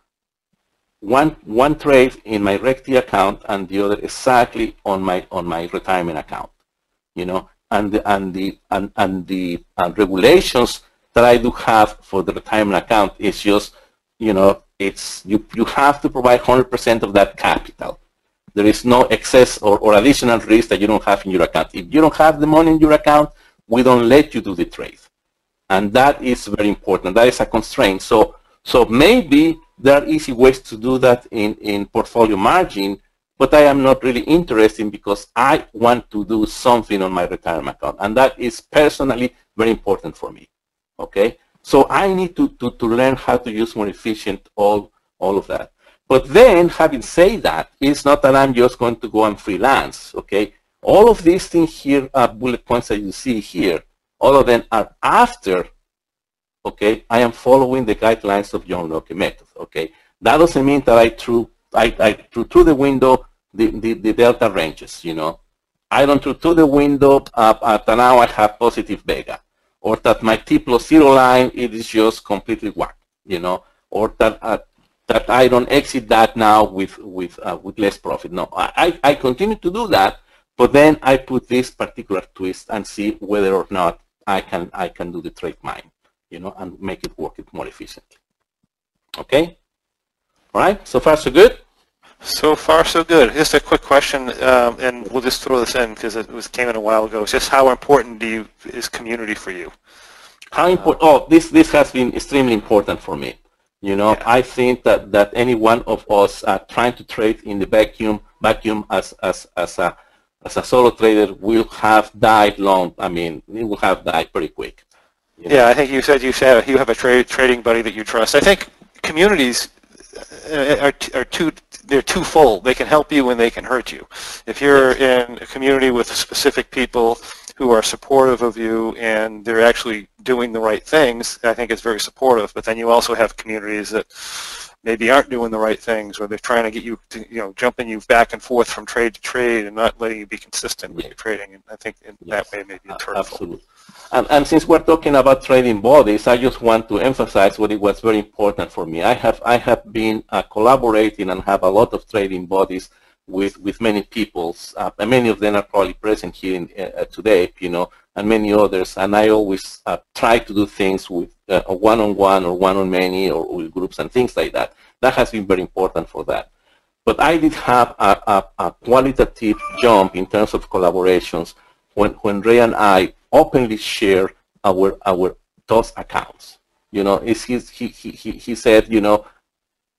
one one trade in my Reg T account and the other exactly on my on my retirement account you know and the and the and, and the regulations that I do have for the retirement account is just you know it's you you have to provide 100% of that capital there is no excess or, or additional risk that you don't have in your account if you don't have the money in your account we don't let you do the trade and that is very important that is a constraint so so maybe there are easy ways to do that in, in portfolio margin, but I am not really interested because I want to do something on my retirement account. And that is personally very important for me. Okay? So I need to, to, to learn how to use more efficient all, all of that. But then, having said that, it's not that I'm just going to go and freelance, okay? All of these things here are bullet points that you see here. All of them are after okay, I am following the guidelines of John Locke method, okay. That doesn't mean that I threw, I, I threw through the window the, the, the delta ranges, you know. I don't throw through the window uh, at now I have positive vega, or that my T plus zero line it is just completely whack, you know, or that uh, that I don't exit that now with with uh, with less profit. No, I, I continue to do that, but then I put this particular twist and see whether or not I can I can do the trade mine you know, and make it work it more efficiently. Okay? All right, so far so good? So far so good. Just a quick question, um, and we'll just throw this in because it was came in a while ago. It's just how important do you is community for you? How important? oh, this this has been extremely important for me. You know, yeah. I think that that any one of us uh, trying to trade in the vacuum vacuum as as as a as a solo trader will have died long. I mean, it will have died pretty quick. Yeah, I think you said you said you have a tra trading buddy that you trust. I think communities uh, are, are too they're too full. They can help you and they can hurt you. If you're in a community with specific people who are supportive of you and they're actually doing the right things, I think it's very supportive. But then you also have communities that maybe aren't doing the right things or they're trying to get you to, you know, jumping you back and forth from trade to trade and not letting you be consistent with your trading. And I think in yes. that way maybe it's hurtful. Absolutely. And, and, since we're talking about trading bodies, I just want to emphasize what it was very important for me. I have I have been uh, collaborating and have a lot of trading bodies with with many peoples, uh, and many of them are probably present here in, uh, today, you know, and many others. And I always uh, try to do things with uh, one-on-one or one-on-many or with groups and things like that. That has been very important for that. But I did have a, a, a qualitative jump in terms of collaborations when, when Ray and I openly share our our those accounts. You know, he, he, he, he said, you know,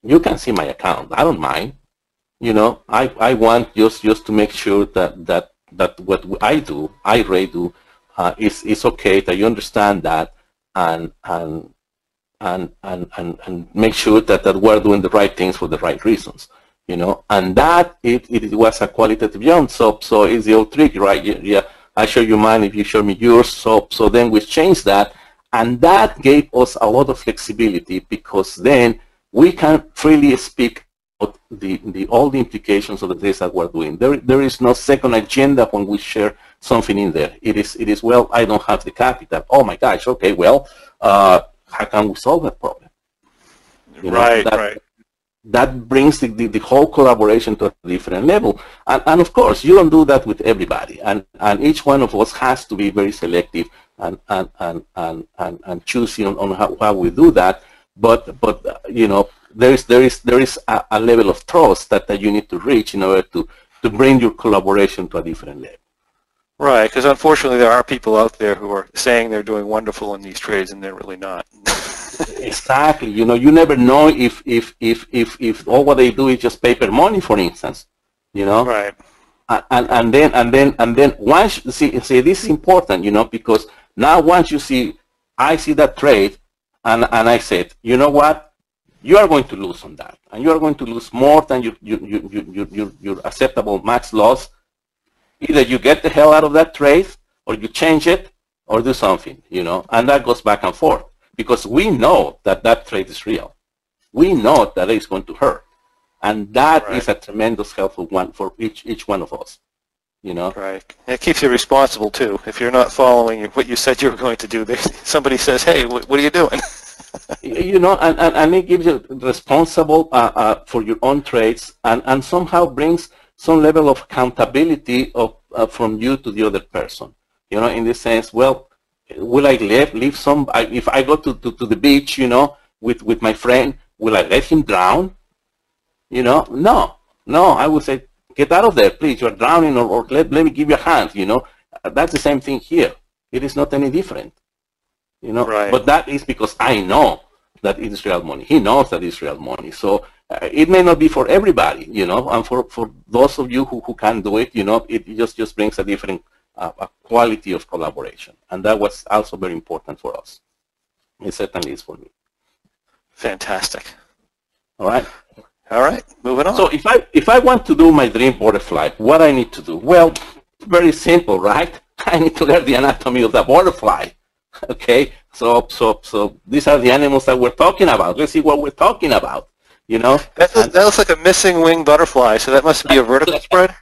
you can see my account. I don't mind. You know, I, I want just just to make sure that that that what I do, I Ray do, uh, is is okay. That you understand that, and and and and and, and make sure that, that we're doing the right things for the right reasons you know, and that it, it was a qualitative jump. So so it's the old trick, right? Yeah, I show you mine if you show me yours. So, so then we change that And that gave us a lot of flexibility because then we can freely speak the, the, all the implications of the things that we're doing. There, there is no second agenda when we share something in there. It is, it is well, I don't have the capital. Oh my gosh, okay, well, uh, how can we solve that problem? You know, right, that, right. That brings the, the, the, whole collaboration to a different level. And, and of course, you don't do that with everybody. And, and each one of us has to be very selective and, and, and, and, and, and choosing on, on how, how we do that. But, but uh, you know, there is, there is, there is a, a level of trust that, that you need to reach in order to, to bring your collaboration to a different level. Right, because unfortunately there are people out there who are saying they're doing wonderful in these trades and they're really not. (laughs) (laughs) exactly. You know, you never know if, if, if, if, if all what they do is just paper money, for instance. You know? Right. And, and then, and then, and then once, see, see, this is important, you know, because now once you see, I see that trade and, and I said, you know what? You are going to lose on that. And you are going to lose more than your, your, your, your, your, your acceptable max loss Either you get the hell out of that trade, or you change it, or do something, you know, and that goes back and forth because we know that that trade is real. We know that it's going to hurt, and that right. is a tremendous helpful one for each each one of us. You know, right? It keeps you responsible too. If you're not following what you said you were going to do, (laughs) somebody says, "Hey, what, what are you doing?" (laughs) you know, and, and, and it gives you responsible uh, uh, for your own trades, and and somehow brings some level of accountability of, uh, from you to the other person. You know, in the sense, well, will I leave, leave some, I, if I go to, to, to the beach, you know, with, with my friend, will I let him drown? You know, no, no, I would say, get out of there, please, you're drowning, or, or let, let me give you a hand, you know. That's the same thing here. It is not any different, you know. Right. But that is because I know that it is real money. He knows that it's real money. So uh, it may not be for everybody, you know, and for, for those of you who, who can do it, you know, it just, just brings a different uh, a quality of collaboration. And that was also very important for us. It certainly is for me. Fantastic. All right. All right, moving on. So if I if I want to do my dream butterfly, what I need to do? Well, very simple, right? (laughs) I need to learn the anatomy of the butterfly. (laughs) Okay, so so so these are the animals that we're talking about. Let's see what we're talking about. You know, that, looks, that looks like a missing wing butterfly. So that must be a vertical (laughs) spread.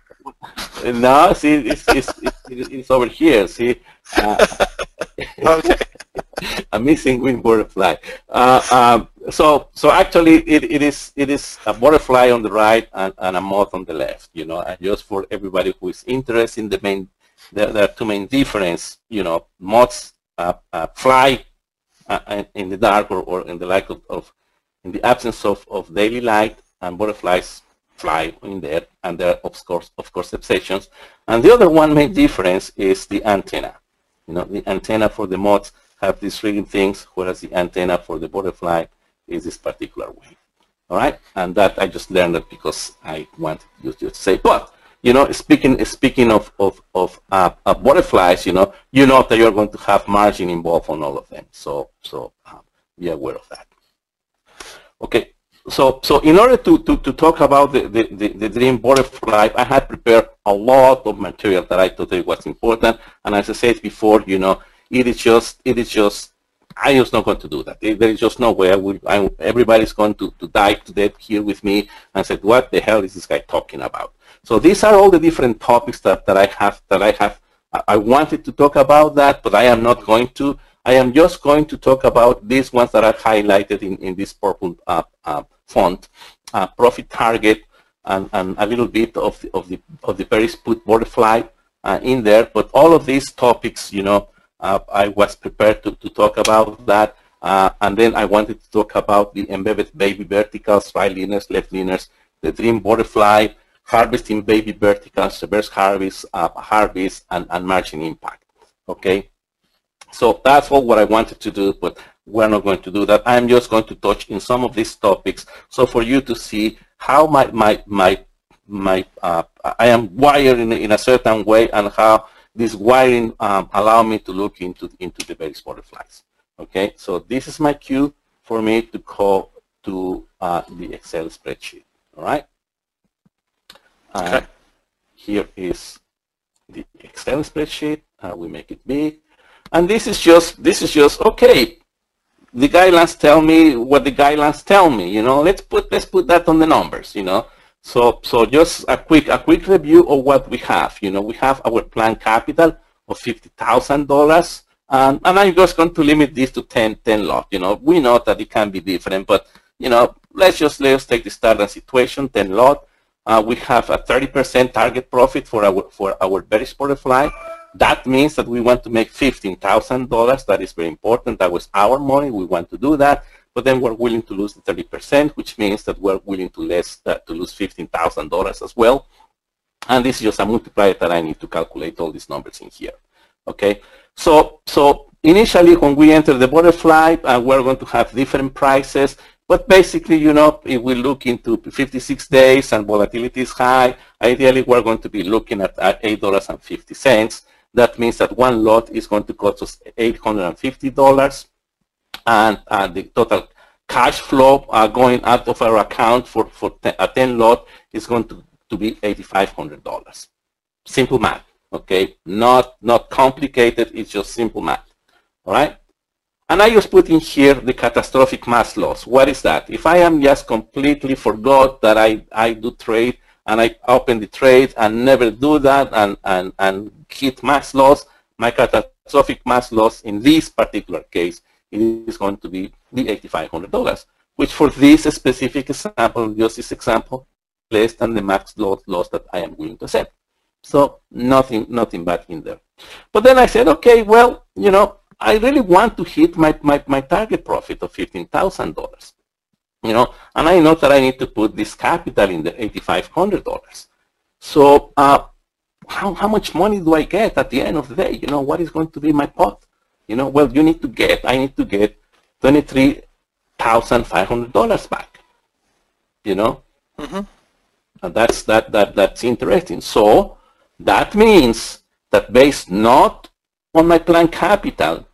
No, see, it's, it's, it's, it's over here. See. Uh, okay. a missing wing butterfly. Uh, um, so, so actually, it, it is it is a butterfly on the right and, and a moth on the left. You know, and just for everybody who is interested in the main, there, there are two main difference. You know, moths uh, uh, fly uh, in the dark or, or in the light of, of in the absence of, of daily light and butterflies fly in there and there are of course of course exceptions and the other one main difference is the antenna you know the antenna for the moths have these three things whereas the antenna for the butterfly is this particular way. All right? And that I just learned it because I wanted you to say but you know speaking speaking of of, of uh, uh, butterflies you know you know that you're going to have margin involved on all of them. So so uh, be aware of that. Okay, so so in order to, to, to talk about the, the, the, the dream butterfly, I had prepared a lot of material that I thought was important. And as I said before, you know, it is just it is just I just not going to do that. There is just no way. I will. I, everybody's going to, to die to death here with me and said, "What the hell is this guy talking about?" So these are all the different topics that, that I have that I have. I wanted to talk about that, but I am not going to. I am just going to talk about these ones that are highlighted in, in this purple uh, uh, font, uh, profit target, and, and a little bit of the, of the, of the bearish put butterfly uh, in there. But all of these topics, you know, I was prepared to, to talk about that. Uh, and then I wanted to talk about the embedded baby verticals, right leaners, left leaners, the dream butterfly, harvesting baby verticals, reverse harvest, harvest, and, and margin impact. Okay. So that's all what I wanted to do, but we're not going to do that. I'm just going to touch in some of these topics. So for you to see how my, my, my, my uh, I am wired in, in a certain way and how this wiring um, allow me to look into, into the various butterflies. Okay, so this is my cue for me to call to uh, the Excel spreadsheet. All right. Uh, Here is the Excel spreadsheet. Uh, we make it big. And this is just, this is just, okay, the guidelines tell me what the guidelines tell me, you know, let's put, let's put that on the numbers, you know. So, so just a quick, a quick review of what we have. You know, we have our planned capital of $50,000. And, and I'm just going to limit this to 10, 10 lot. You know, we know that it can be different, but, you know, let's just, let's take the standard situation, 10 lot. Uh, we have a 30% target profit for our, for our Bearish Butterfly. That means that we want to make $15,000. That is very important. That was our money. We want to do that. But then we're willing to lose the 30%, which means that we're willing to, less, uh, to lose $15,000 as well. And this is just a multiplier that I need to calculate all these numbers in here. Okay, so so initially when we enter the butterfly, uh, we're going to have different prices. But basically, you know, if we look into 56 days and volatility is high, ideally we're going to be looking at, at $8.50. That means that one lot is going to cost us $850 and uh, the total cash flow uh, going out of our account for, for a 10 lot is going to, to be $8,500. Simple math, okay? Not, not complicated, it's just simple math, all right? And I just put in here the catastrophic max loss. What is that? If I am just completely forgot that I, I do trade and I open the trade and never do that and, and, and hit max loss, my catastrophic max loss in this particular case is going to be the $8,500, which for this specific example, just this example, less than the max loss, loss that I am willing to accept. So nothing, nothing bad in there. But then I said, okay, well, you know, I really want to hit my, my, my target profit of $15,000. You know, and I know that I need to put this capital in the $8,500. So uh, how, how much money do I get at the end of the day? You know, what is going to be my pot? You know, well, you need to get, I need to get $23,500 back. You know? Mm-hmm. And that's, that, that, that's interesting. So that means that based not on my planned capital,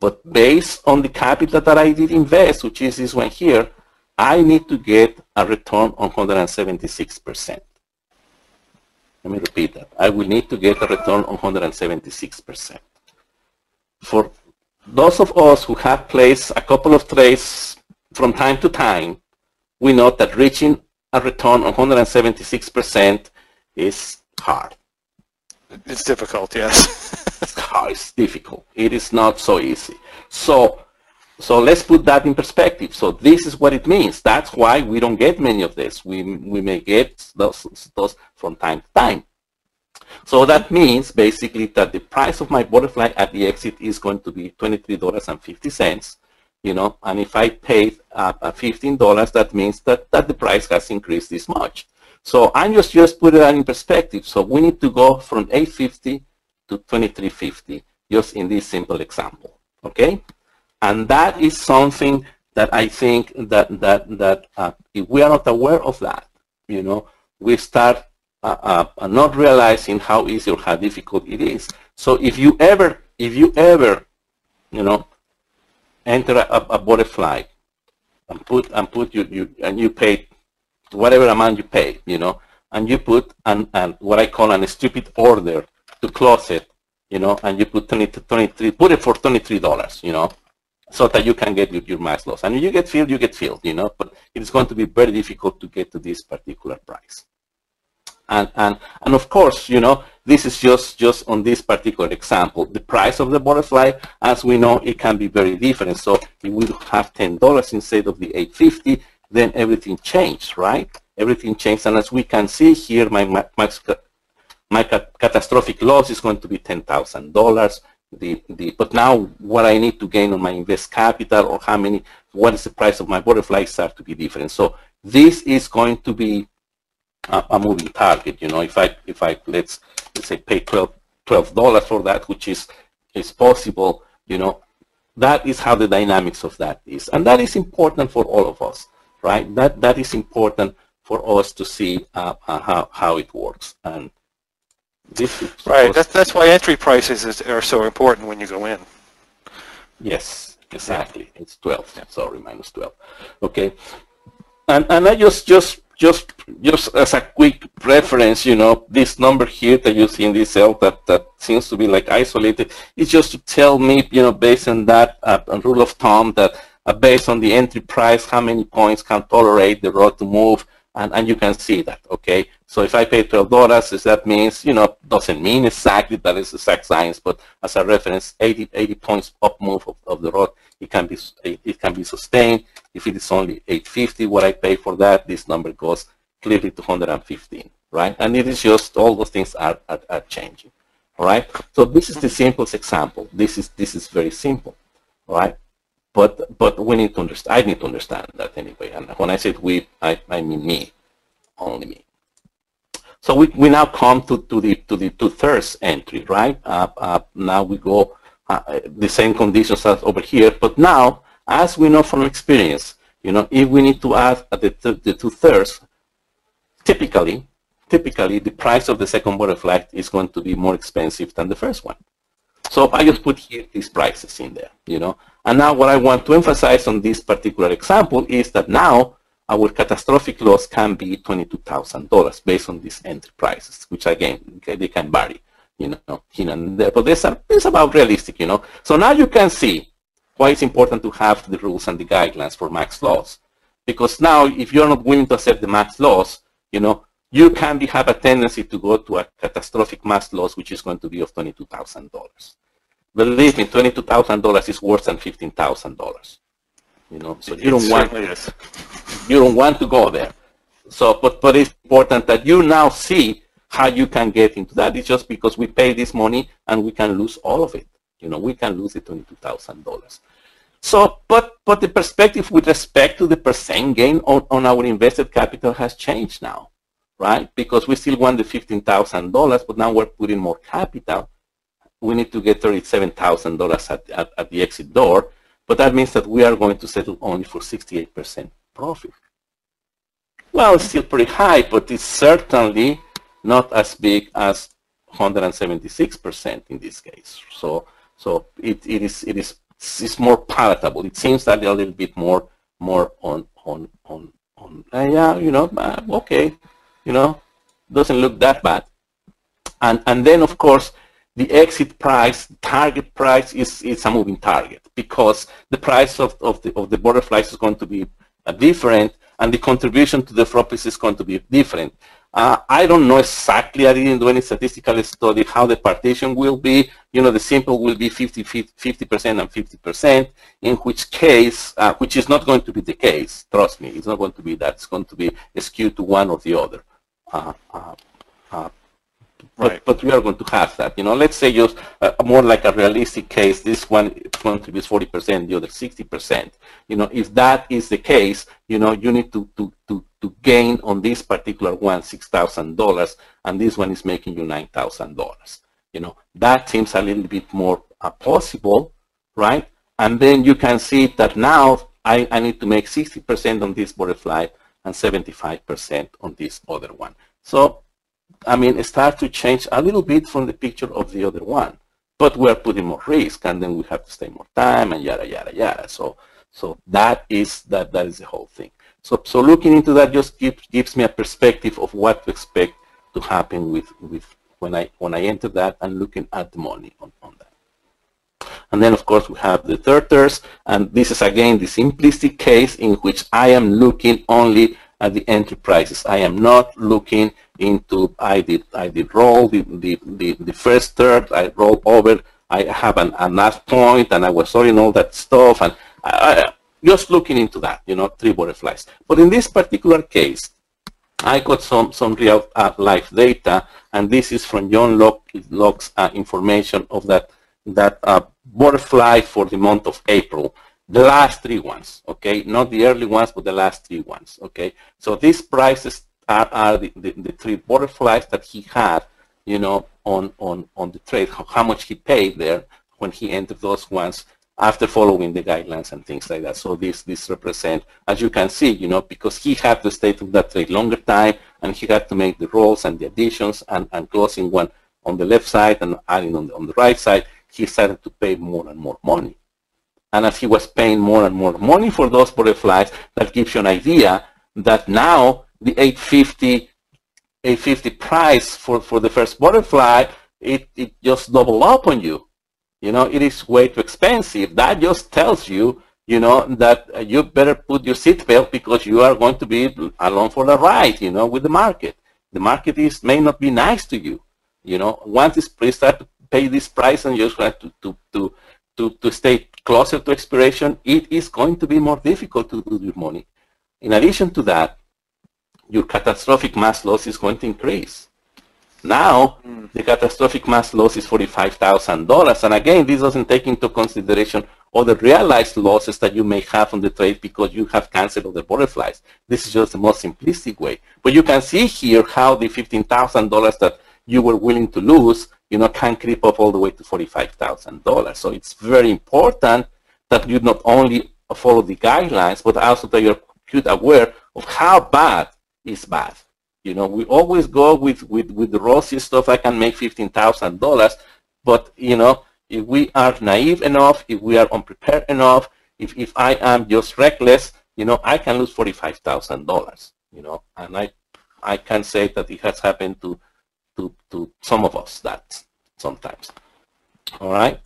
but based on the capital that I did invest, which is this one here, I need to get a return on 176%. Let me repeat that. I will need to get a return on 176% for those of us who have placed a couple of trades from time to time, we know that reaching a return on 176% is hard. It's difficult, yes. it's (laughs) hard, ah, it's difficult. It is not so easy. So, so let's put that in perspective. So this is what it means. That's why we don't get many of this. We, we may get those, those from time to time. So that means basically that the price of my butterfly at the exit is going to be $23.50, you know, and if I paid uh, $15, that means that, that the price has increased this much. So I'm just, just put it in perspective. So we need to go from 850 to 2350, just in this simple example, okay? And that is something that I think that, that, that uh, if we are not aware of that, you know, we start uh, uh, not realizing how easy or how difficult it is. So if you ever, if you ever, you know, enter a, a butterfly and put and put you, you and you pay whatever amount you pay, you know, and you put an, an what I call an stupid order to close it, you know, and you put 20 to 23, put it for $23, you know, so that you can get your, your max loss. And you get filled, you get filled, you know, but it's going to be very difficult to get to this particular price. And, and, and of course, you know, this is just, just on this particular example. The price of the butterfly, as we know, it can be very different. So if we have $10 instead of the 850 then everything changed, right? Everything changed. And as we can see here, my, my, my catastrophic loss is going to be $10,000. The, the, but now what I need to gain on my invest capital or how many, what is the price of my butterfly start to be different. So this is going to be a, a moving target. You know, if I if I let's let's say pay 12 dollars for that, which is is possible. You know, that is how the dynamics of that is, and that is important for all of us, right? That that is important for us to see uh, uh, how how it works and. This right. That's that's why entry prices is, are so important when you go in. Yes, exactly. Yeah. It's 12. Yeah. Sorry, minus 12. Okay. And and I just just just just as a quick reference, you know, this number here that you see in this cell that, that seems to be like isolated is just to tell me, you know, based on that uh, rule of thumb that uh, based on the entry price, how many points can tolerate the RUT to move, and, and you can see that, okay? So if I pay $12, that means, you know, doesn't mean exactly that it's exact science, but as a reference, 80, 80 points up move of, of the RUT, it can be it can be sustained. If it is only 850, what I pay for that, this number goes clearly to 115, right? And it is just all those things are, are, are changing, all right? So this is the simplest example. This is this is very simple, all right? But but we need to understand. I need to understand that anyway. And when I said we, I, I mean me, only me. So we, we now come to, to the to the two-thirds entry, right? Uh, uh, now we go uh, the same conditions as over here, but now, as we know from experience, you know, if we need to add the, the two-thirds, typically, typically the price of the second butterfly is going to be more expensive than the first one. So I just put here these prices in there, you know. And now what I want to emphasize on this particular example is that now our catastrophic loss can be $22,000 based on these entry prices, which again, they can vary, you know, here and there. But this is about realistic, you know. So now you can see why it's important to have the rules and the guidelines for max loss. Because now, if you're not willing to accept the max loss, you know, you can be, have a tendency to go to a catastrophic max loss, which is going to be of $22,000. Believe me, $22,000 is worse than $15,000. You know, so it, you don't want is. you don't want to go there. So, but but it's important that you now see how you can get into that. It's just because we pay this money and we can lose all of it. You know, we can lose the twenty-two thousand dollars. So, but but the perspective with respect to the percent gain on, on our invested capital has changed now, right? Because we still want the fifteen thousand dollars, but now we're putting more capital we need to get $37,000 at, at, at the exit door, but that means that we are going to settle only for 68% profit. Well, it's still pretty high, but it's certainly not as big as 176% in this case. So, so it, it is it is it's more palatable. It seems that a little bit more more on on on on. Uh, yeah, you know, uh, okay, you know, doesn't look that bad. And and then of course the exit price, target price is, is a moving target because the price of, of, the, of the butterflies is going to be uh, different and the contribution to the profits is going to be different. Uh, I don't know exactly, I didn't do any statistical study how the partition will be. You know, the simple will be 50, 50% and 50%, in which case, uh, which is not going to be the case, trust me, it's not going to be that. It's going to be skewed to one or the other. Right. But, but we are going to have that. You know, let's say just uh, more like a realistic case. This one contributes 40%, the other 60%. You know, if that is the case, you know, you need to to to, to gain on this particular one six thousand dollars, and this one is making you nine thousand dollars. You know, that seems a little bit more uh, possible, right? And then you can see that now I, I need to make 60% on this butterfly and 75% on this other one. So I mean, start to change a little bit from the picture of the other one. But we're putting more risk, and then we have to stay more time, and yada yada yada. So, so that is that that is the whole thing. So, so looking into that just gives gives me a perspective of what to expect to happen with with when I when I enter that and looking at the money on, on that. And then, of course, we have the third thirds, and this is again the simplistic case in which I am looking only at the entry prices. I am not looking into, I did, I did roll the, the, the, the first third, I rolled over, I have an, a last point and I was sorting all that stuff and I, I, just looking into that, you know, three butterflies. But in this particular case, I got some, some real uh, life data and this is from John Locke, Locke's uh, information of that, that uh, butterfly for the month of April the last three ones, okay? Not the early ones, but the last three ones, okay? So these prices are, are the, the, the, three butterflies that he had, you know, on, on, on the trade, how, how much he paid there when he entered those ones after following the guidelines and things like that. So this, this represent, as you can see, you know, because he had to stay to that trade longer time and he had to make the rolls and the additions and, and closing one on the left side and adding on the, on the right side, he started to pay more and more money. And as he was paying more and more money for those butterflies, that gives you an idea that now the 850 850 price for, for the first butterfly, it, it just double up on you. You know, it is way too expensive. That just tells you, you know, that you better put your seatbelt because you are going to be along for the ride, you know, with the market. The market is may not be nice to you. You know, once you start to pay this price and you just have to, to, to, to, to stay closer to expiration, it is going to be more difficult to do your money. In addition to that, your catastrophic max loss is going to increase. Now, mm. the catastrophic max loss is $45,000. And again, this doesn't take into consideration all the realized losses that you may have on the trade because you have canceled all the butterflies. This is just the most simplistic way. But you can see here how the $15,000 that you were willing to lose, you know, can creep up all the way to $45,000. So it's very important that you not only follow the guidelines, but also that you're aware of how bad is bad. You know, we always go with, with, with the rosy stuff, I can make $15,000, but, you know, if we are naive enough, if we are unprepared enough, if, if I am just reckless, you know, I can lose $45,000, you know, and I, I can say that it has happened to, to, to some of us that sometimes. All right.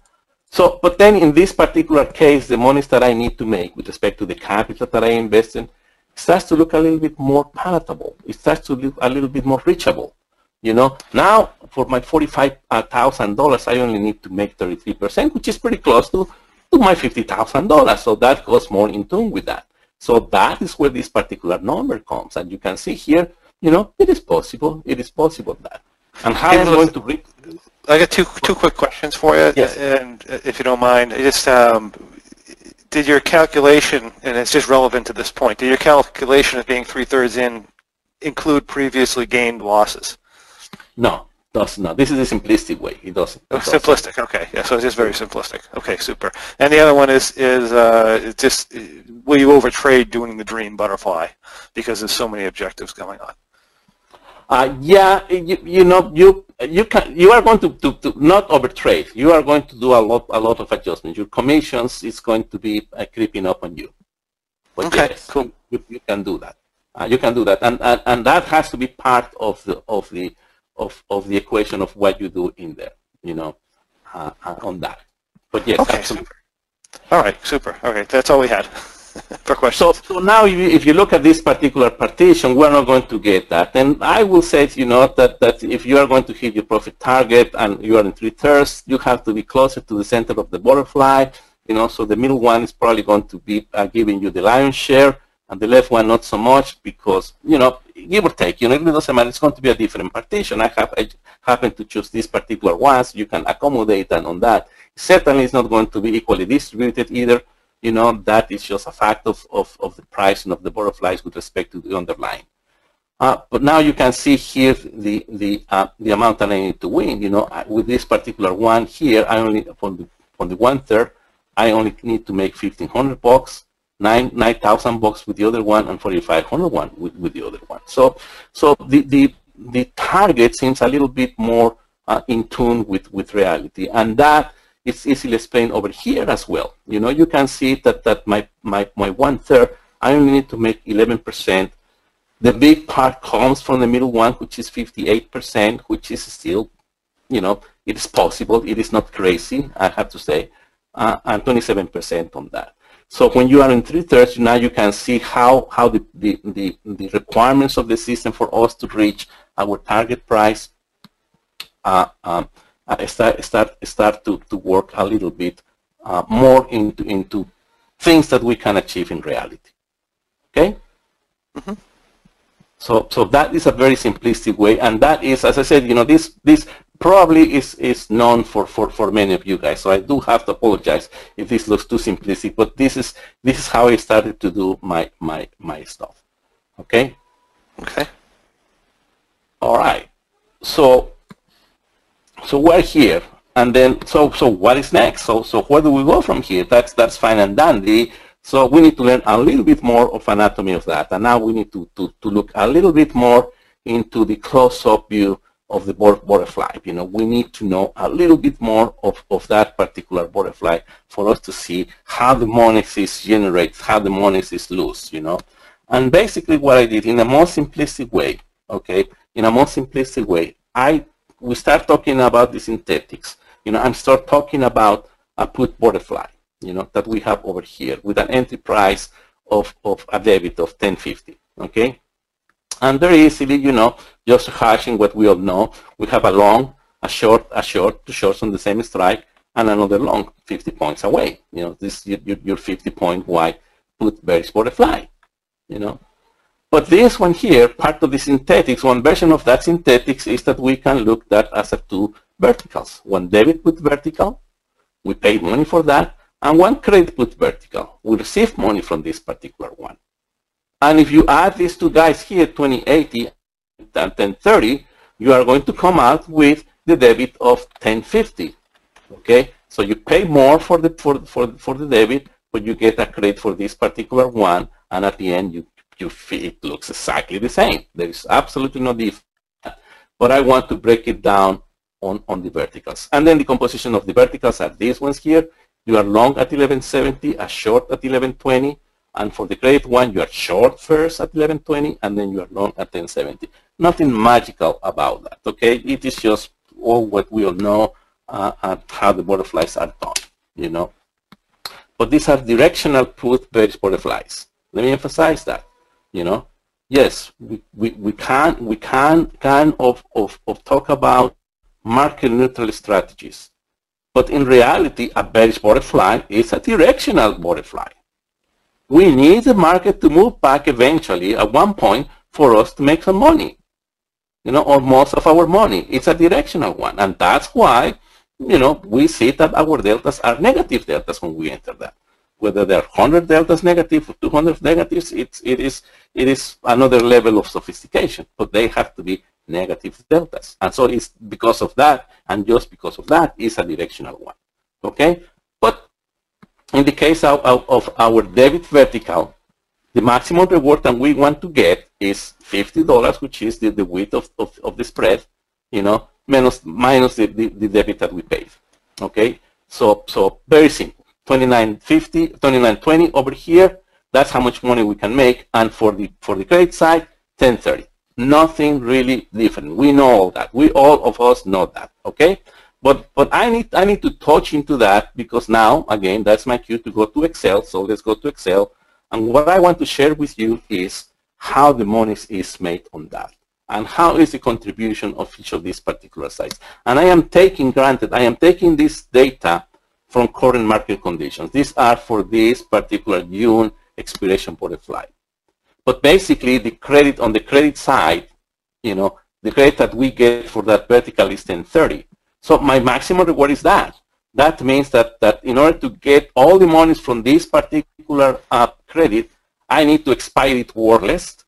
So, but then in this particular case, the monies that I need to make with respect to the capital that I invest in, starts to look a little bit more palatable. It starts to look a little bit more reachable. You know, now for my $45,000, I only need to make 33%, which is pretty close to, to my $50,000. So that goes more in tune with that. So that is where this particular number comes. And you can see here, you know, it is possible. It is possible that. And how I'm going to read. I got two two quick questions for you, yes. and if you don't mind, just um, did your calculation, and it's just relevant to this point, did your calculation of being three-thirds in include previously gained losses? No, does not. This is a simplistic way. It doesn't. It oh, simplistic. Okay. Yeah. So it's just very simplistic. Okay. Super. And the other one is is uh, just will you overtrade doing the dream butterfly because there's so many objectives going on? Uh, yeah, you, you know, you you can you are going to, to, to not overtrade. You are going to do a lot a lot of adjustments. Your commissions is going to be uh, creeping up on you. But okay, yes, cool. You, you can do that. Uh, you can do that, and, and and that has to be part of the of the of of the equation of what you do in there. You know, uh, uh on that. But yes, okay. absolutely. All right, super. Okay, that's all we had. (laughs) (laughs) So, so now if you, if you look at this particular partition, we're not going to get that. And I will say, you know, that, that if you are going to hit your profit target and you are in three thirds, you have to be closer to the center of the butterfly. You know, so the middle one is probably going to be uh, giving you the lion's share, and the left one not so much because, you know, give or take, you know, it doesn't matter. It's going to be a different partition. I have I happen to choose this particular one, so you can accommodate and on that. Certainly, it's not going to be equally distributed either you know, that is just a fact of, of, of the pricing of the butterflies with respect to the underlying. Uh, but now you can see here the the uh, the amount that I need to win. You know, with this particular one here, I only from the from the one third, I only need to make fifteen hundred bucks, nine nine thousand bucks with the other one, and forty five hundred one with, with the other one. So so the the the target seems a little bit more uh, in tune with with reality, and that it's easily explained over here as well. You know, you can see that, that my, my, my one third, I only need to make 11%. The big part comes from the middle one, which is 58%, which is still, you know, it is possible. It is not crazy, I have to say, uh, and 27% on that. So when you are in three thirds, now you can see how, how the, the, the, the requirements of the system for us to reach our target price uh, um, uh, start start start to, to work a little bit uh, more into into things that we can achieve in reality. Okay. Mm -hmm. So so that is a very simplistic way, and that is, as I said, you know, this this probably is is known for for for many of you guys. So I do have to apologize if this looks too simplistic, but this is this is how I started to do my my my stuff. Okay. Okay. All right. So so we're here, and then so so what is next? So so where do we go from here? That's that's fine and dandy. So we need to learn a little bit more of anatomy of that, and now we need to to to look a little bit more into the close-up view of the butterfly. You know, we need to know a little bit more of, of that particular butterfly for us to see how the monesis generates, how the monesis loose, you know. And basically what I did in a more simplistic way, okay, in a more simplistic way, I we start talking about the synthetics, you know, and start talking about a put butterfly, you know, that we have over here with an entry price of, of a debit of 1050, okay? And very easily, you know, just hashing what we all know, we have a long, a short, a short, two shorts on the same strike, and another long 50 points away. You know, this your, your 50 point wide put bearish butterfly, you know. But this one here, part of the synthetics, one version of that synthetics is that we can look that as a two verticals. One debit put vertical, we pay money for that, and one credit put vertical. We receive money from this particular one. And if you add these two guys here, 2080 and 1030, you are going to come out with the debit of 1050. Okay, so you pay more for the for for for the debit, but you get a credit for this particular one, and at the end you you feel it looks exactly the same. There is absolutely no difference. But I want to break it down on, on the verticals. And then the composition of the verticals are these ones here. You are long at 1170, a short at 1120, and for the credit one, you are short first at 1120, and then you are long at 1070. Nothing magical about that, okay? It is just all what we all know uh, how the butterflies are done, you know? But these are directional bearish butterflies. Let me emphasize that you know? Yes we, we, we can we can kind of, of, of talk about market neutral strategies. But in reality a bearish butterfly is a directional butterfly. We need the market to move back eventually at one point for us to make some money you know or most of our money. It's a directional one. And that's why you know we see that our deltas are negative deltas when we enter that whether there are 100 deltas negative or 200 negatives, it's, it, is, it is another level of sophistication, but they have to be negative deltas. And so it's because of that, and just because of that, is a directional one. Okay? But in the case of, of, of our debit vertical, the maximum reward that we want to get is $50, which is the, the width of, of, of the spread, you know, minus, minus the, the, the debit that we paid. Okay? So, so very simple. 2950, 2920 over here. That's how much money we can make. And for the for the credit side, 1030. Nothing really different. We know all that. We all of us know that. Okay. But but I need I need to touch into that because now again that's my cue to go to Excel. So let's go to Excel. And what I want to share with you is how the money is made on that and how is the contribution of each of these particular sites. And I am taking granted, I am taking this data from current market conditions. These are for this particular June expiration butterfly. But basically, the credit on the credit side, you know, the credit that we get for that vertical is 1030. So my maximum reward is that. That means that, that in order to get all the monies from this particular uh, credit, I need to expire it worthless,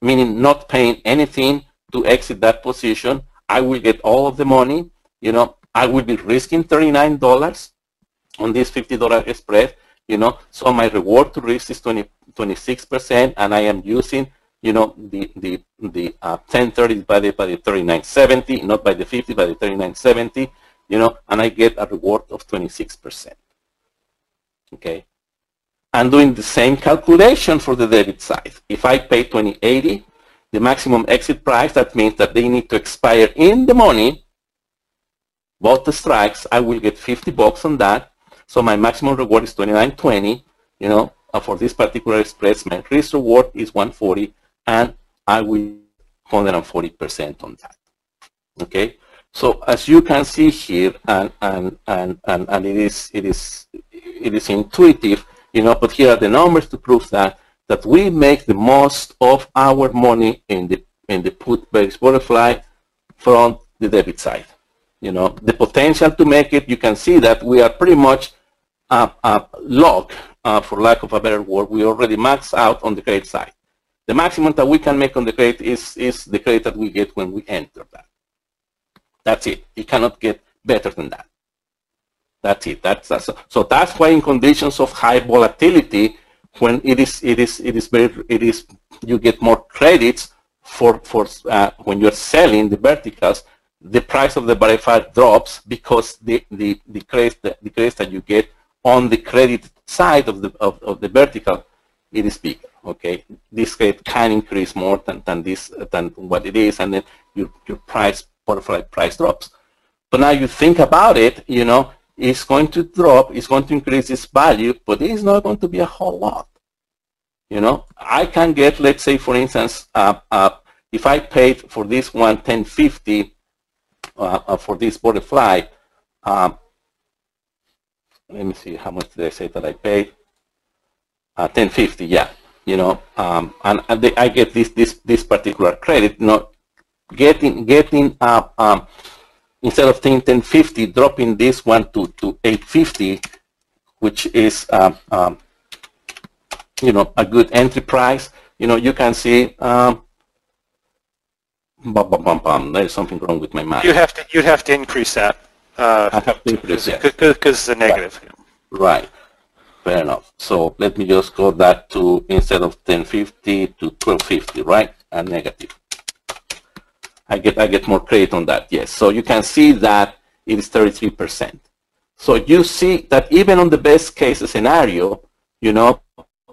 meaning not paying anything to exit that position. I will get all of the money. You know, I will be risking $39 on this $50 spread, you know, so my reward to risk is 20, 26%, and I am using, you know, the the the uh, 1030 divided by the 3970, not by the 50, by the 3970, you know, and I get a reward of 26%. Okay, I'm doing the same calculation for the debit side. If I pay 2080, the maximum exit price, that means that they need to expire in the money, both the strikes, I will get 50 bucks on that, so my maximum reward is 29.20, you know, uh, for this particular spread, my risk reward is 140, and I will 140% on that. Okay, so as you can see here, and and and and, and it is it is it is intuitive, you know, but here are the numbers to prove that that we make the most of our money in the in the put-based butterfly from the debit side. You know, the potential to make it, you can see that we are pretty much uh, log, for lack of a better word, we already max out on the credit side. The maximum that we can make on the credit is, is the credit that we get when we enter that. That's it. You cannot get better than that. That's it. That's, that's so that's why in conditions of high volatility, when it is it is it is very it is you get more credits for for uh, when you're selling the verticals, the price of the verified drops because the the the credits the, the that you get on the credit side of the, of, of the vertical, it is bigger. Okay, this rate can increase more than, than this than what it is, and then your your price butterfly price drops. But now you think about it, you know, it's going to drop, it's going to increase its value, but it is not going to be a whole lot. You know, I can get, let's say, for instance, uh, uh, if I paid for this one 1050 uh, uh, for this butterfly, um, let me see how much did I say that I paid? 1050, uh, yeah. You know, um, and, and they, I get this this this particular credit. You know, getting getting up um, instead of 1050, dropping this one to to 850, which is um, um, you know a good entry price. You know, you can see um, bum, bum, bum, bum. There's something wrong with my math. You have to you'd have to increase that. Uh, I have to increase it because the negative. Right. right. Fair enough. So let me just go that to instead of 1050 to 1250, right? A negative. I get I get more credit on that. Yes. So you can see that it is 33%. So you see that even on the best case scenario, you know,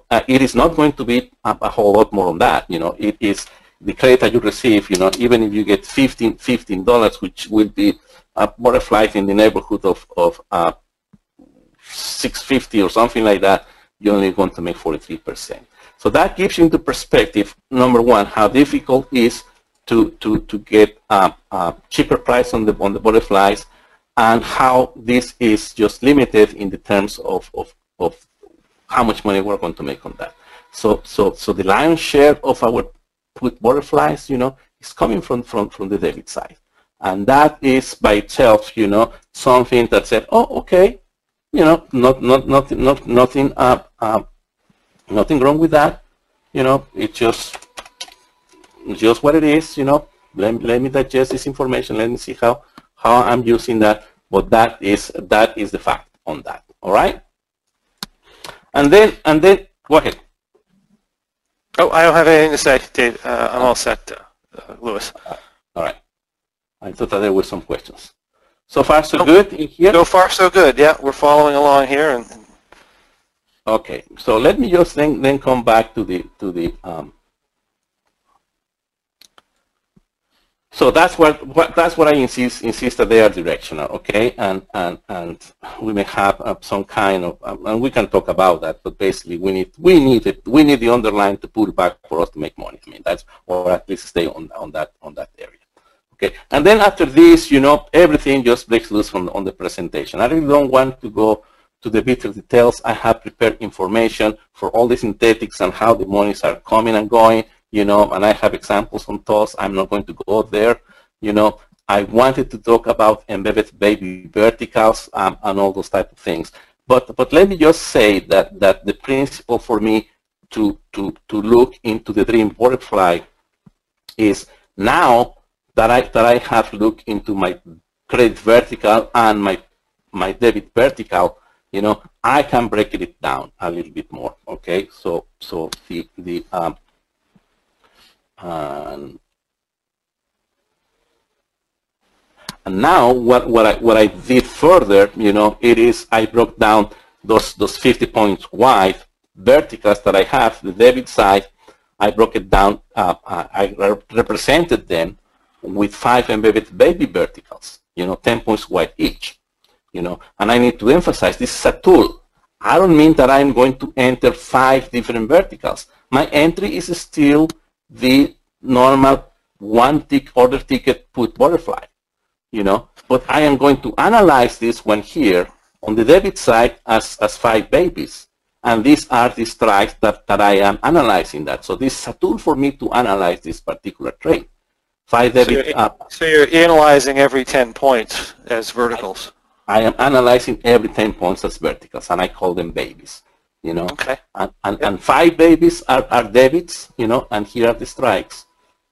uh, it is not going to be a, a, whole lot more on that. You know, it is the credit that you receive. You know, even if you get 15 dollars, which will be a butterfly in the neighborhood of of uh, 650 or something like that, you're only going to make 43%. So that gives you into perspective, number one, how difficult it is to, to, to get a, a cheaper price on the, on the butterflies and how this is just limited in the terms of, of, of how much money we're going to make on that. So, so, so the lion's share of our put butterflies, you know, is coming from, from, from the debit side. And that is by itself, you know, something that said, oh, okay, you know, not not nothing not nothing uh, uh, nothing wrong with that. You know, it's just just what it is. You know, let let me digest this information. Let me see how how I'm using that. But that is that is the fact on that. All right. And then and then go ahead. Oh, I don't have anything to say, Dave. Uh, I'm all set, uh, Louis. All right. I thought that there were some questions. So far, so good in here? So far, so good. Yeah, we're following along here. And okay, so let me just then then come back to the to the. Um, so that's what, what that's what I insist insist that they are directional, okay? And and and we may have uh, some kind of um, and we can talk about that, but basically we need we need it we need the underline to pull back for us to make money. I mean that's or at least stay on on that on that area. Okay, and then after this, you know, everything just breaks loose on, on the presentation. I really don't want to go to the bitter details. I have prepared information for all the synthetics and how the monies are coming and going, you know, and I have examples on those. I'm not going to go there, you know. I wanted to talk about embedded baby verticals um, and all those type of things. But, but let me just say that, that the principle for me to, to, to look into the dream butterfly is now that I that I have looked into my credit vertical and my my debit vertical, you know, I can break it down a little bit more. Okay, so so the the um, um, and now what what I what I did further, you know, it is I broke down those those 50 points wide verticals that I have, the debit side. I broke it down. Uh, I represented them with five embedded baby verticals, you know, 10 points wide each, you know, and I need to emphasize this is a tool. I don't mean that I'm going to enter five different verticals. My entry is still the normal one tick order ticket put butterfly, you know, but I am going to analyze this one here on the debit side as, as five babies. And these are the strikes that, that I am analyzing that. So this is a tool for me to analyze this particular trade. Five so you're, up. So you're analyzing every 10 points as verticals. I, I am analyzing every 10 points as verticals, and I call them babies. You know, okay. and, and, yep. and five babies are, are debits, you know, and here are the strikes,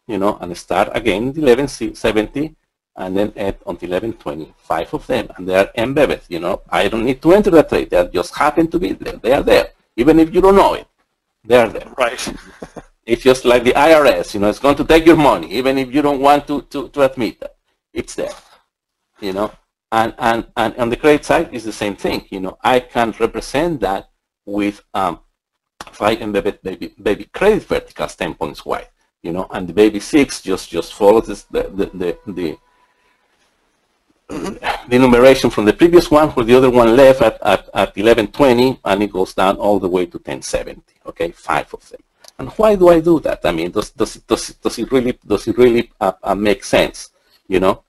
you know, and start again 1170 and then add until 1120, five of them, and they are embedded, you know. I don't need to enter the trade, they just happen to be there. They are there, even if you don't know it. They are there. Right. (laughs) It's just like the IRS, you know, it's going to take your money, even if you don't want to, to, to admit that. It's there, you know. And, and, and on the credit side, it's the same thing, you know. I can represent that with um, five embedded baby baby credit verticals 10 points wide. You know, and the baby six just just follows this, the the the, the the enumeration from the previous one where the other one left at, at, at 1120 and it goes down all the way to 1070 okay five of them and why do I do that I mean does, does, it, does, does it really does it really uh, uh, make sense you know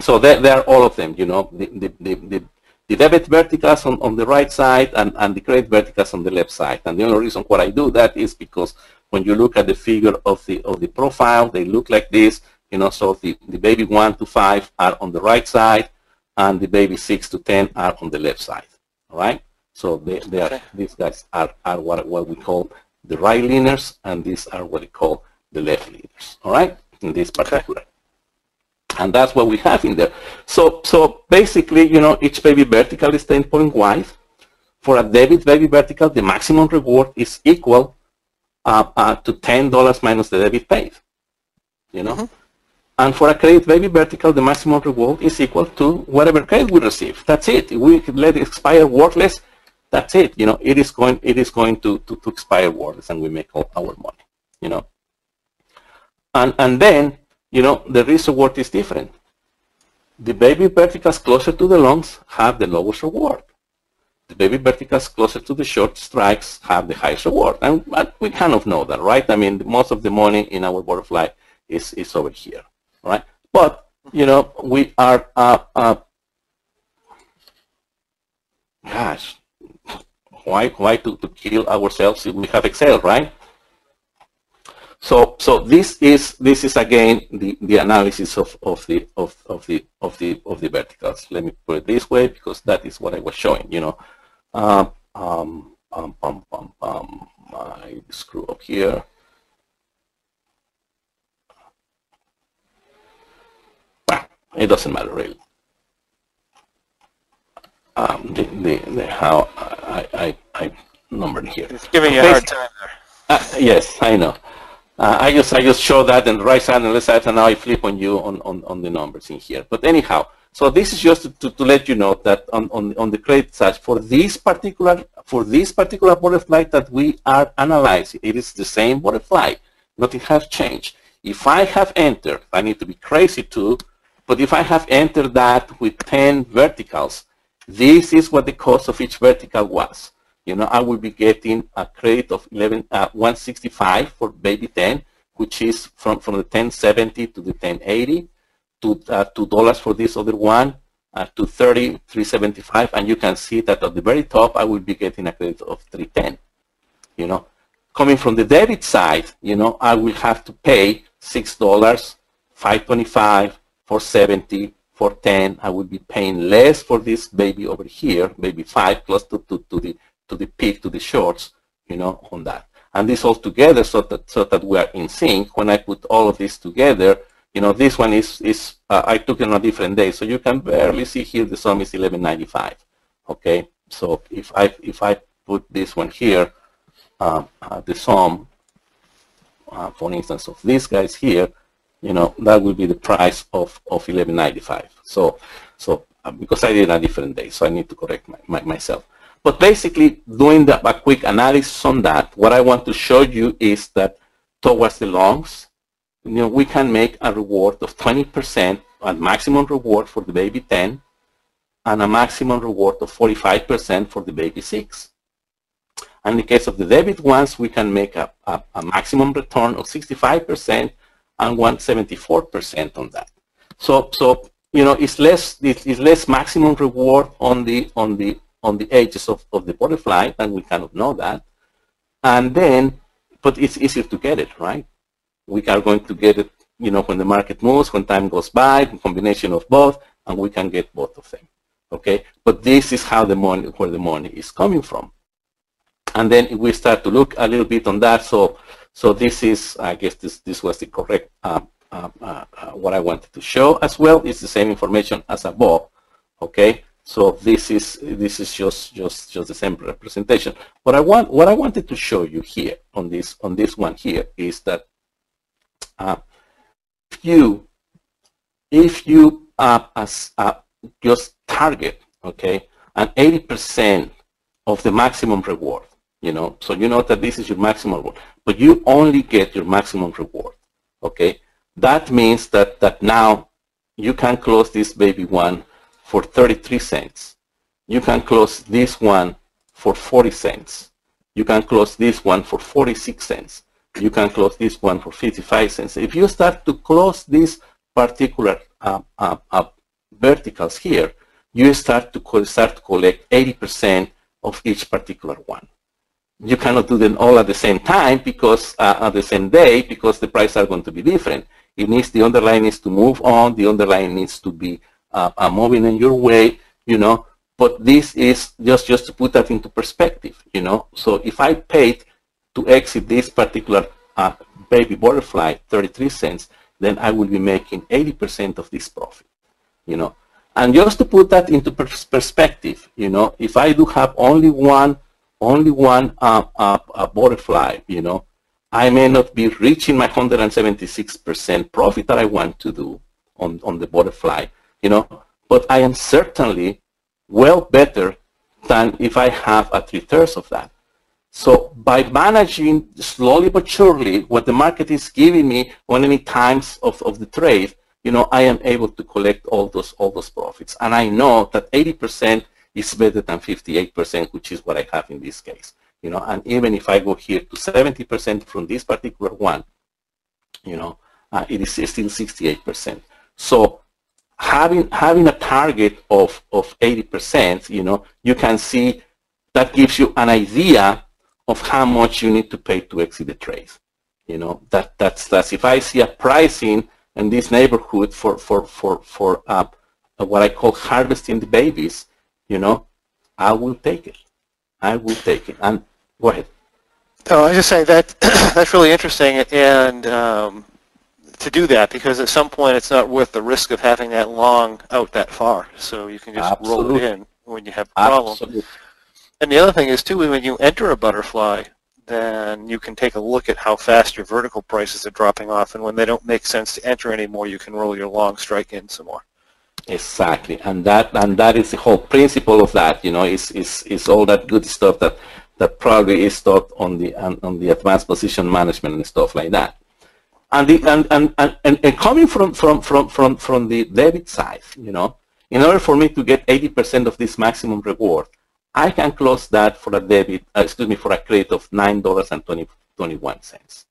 so there, there are all of them you know the, the, the, the, the debit verticals on, on the right side and, and the credit verticals on the left side and the only reason why I do that is because when you look at the figure of the of the profile they look like this you know, so the, the baby 1 to 5 are on the right side, and the baby 6 to 10 are on the left side. All right? So they, they are, these guys are, are what, what we call the right leaners, and these are what we call the left leaners. All right? In this particular. Okay. And that's what we have in there. So, so basically, you know, each baby vertical is 10 point wide. For a debit baby vertical, the maximum reward is equal uh, uh, to $10 minus the debit paid. You know? Mm -hmm. And for a credit baby vertical, the maximum reward is equal to whatever credit we receive. That's it. If we let it expire worthless, that's it. You know, it is going it is going to, to, to expire worthless and we make all our money. You know. And and then, you know, the risk reward is different. The baby verticals closer to the longs have the lowest reward. The baby verticals closer to the short strikes have the highest reward. And, and we kind of know that, right? I mean, most of the money in our butterfly is, is over here right? But you know, we are, uh, uh, gosh, why why to, to kill ourselves if we have Excel, right? So so this is this is again the, the analysis of, of the of, of the of the of the verticals. Let me put it this way because that is what I was showing. You know, uh, um, um, um, um, um, I screw up here. It doesn't matter really. Um, the, the, the, how I, I, I numbered here. It's giving you a hard time there. Uh, yes, I know. Uh, I just I just show that in the right side and left side, and now I flip on you on, on, on the numbers in here. But anyhow, so this is just to, to, to, let you know that on, on, on the credit side, for this particular for this particular butterfly that we are analyzing, it is the same butterfly. Nothing has changed. If I have entered, I need to be crazy too, but if I have entered that with 10 verticals, this is what the cost of each vertical was. You know, I will be getting a credit of 11, uh, 165 for baby 10, which is from, from the 1070 to the 1080, to uh, $2 for this other one, uh, to 30, 375, and you can see that at the very top, I will be getting a credit of 310. You know, coming from the debit side, you know, I will have to pay $6, 525, for 70, for 10, I will be paying less for this baby over here, baby 5, close to, to, to, the, to the peak, to the shorts, you know, on that. And this all together so that, so that we are in sync. When I put all of this together, you know, this one is, is uh, I took it on a different day. So you can barely see here the sum is 1195. Okay, so if I, if I put this one here, uh, uh, the sum, uh, for instance, of these guys here, you know, that will be the price of, of 11.95. So, so uh, because I did a different day, so I need to correct my, my, myself. But basically, doing the, a quick analysis on that, what I want to show you is that towards the longs, you know, we can make a reward of 20% a maximum reward for the baby 10 and a maximum reward of 45% for the baby 6. And in the case of the debit ones, we can make a, a, a maximum return of 65% and 174% on that. So, so you know, it's less it's less maximum reward on the on the on the edges of, of the butterfly, and we kind of know that. And then, but it's easier to get it, right? We are going to get it, you know, when the market moves, when time goes by, combination of both, and we can get both of them. Okay, but this is how the money, where the money is coming from. And then we start to look a little bit on that. So so this is, I guess this, this was the correct, uh, uh, uh, what I wanted to show as well. It's the same information as above, okay? So this is this is just just just the same representation. What I want what I wanted to show you here on this on this one here is that uh, if you if you as uh, just target okay an 80% of the maximum reward You know, so you know that this is your maximum reward, but you only get your maximum reward. Okay, that means that that now you can close this baby one for 33 cents. You can close this one for 40 cents. You can close this one for 46 cents. You can close this one for 55 cents. If you start to close these particular uh, uh, uh, verticals here, you start to start to collect 80% of each particular one. You cannot do them all at the same time because uh, at the same day because the prices are going to be different. It needs the underlying needs to move on. The underlying needs to be uh, uh, moving in your way. You know, but this is just just to put that into perspective. You know, so if I paid to exit this particular uh, baby butterfly 33 cents, then I will be making 80% of this profit. You know, and just to put that into pers perspective, you know, if I do have only one, only one uh, uh, butterfly, you know, I may not be reaching my 176% profit that I want to do on, on the butterfly, you know, but I am certainly well better than if I have a three-thirds of that. So by managing slowly but surely what the market is giving me on any times of, of the trade, you know, I am able to collect all those all those profits. And I know that 80% is better than 58%, which is what I have in this case. You know, and even if I go here to 70% from this particular one, you know, uh, it is still 68%. So having having a target of of 80%, you know, you can see that gives you an idea of how much you need to pay to exit the trade. You know, that that's that's if I see a pricing in this neighborhood for for for for uh, what I call harvesting the babies, you know, I will take it. I will take it. And go ahead. Oh, I was just saying that (clears throat) that's really interesting, and um, to do that because at some point it's not worth the risk of having that long out that far. So you can just Absolutely. roll it in when you have a problem. Absolutely. And the other thing is too, when you enter a butterfly, then you can take a look at how fast your vertical prices are dropping off, and when they don't make sense to enter anymore, you can roll your long strike in some more. Exactly, and that and that is the whole principle of that. You know, is is is all that good stuff that that probably is taught on the on, the advanced position management and stuff like that. And the and and, and, and coming from from from from from the debit side, you know, in order for me to get 80% of this maximum reward, I can close that for a debit, uh, excuse me, for a credit of $9.21.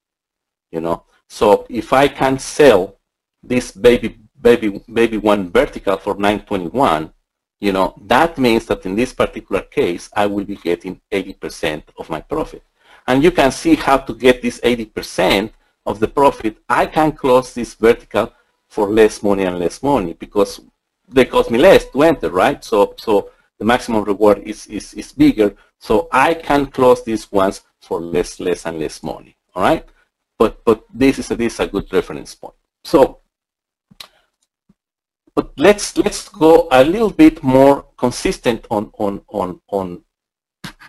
You know, so if I can sell this baby baby baby one vertical for 921, you know, that means that in this particular case, I will be getting 80% of my profit. And you can see how to get this 80% of the profit. I can close this vertical for less money and less money because they cost me less to enter, right? So, so the maximum reward is, is, is bigger. So I can close these ones for less, less and less money. All right. But, but this is a, this is a good reference point. So, but let's, let's go a little bit more consistent on, on, on, on,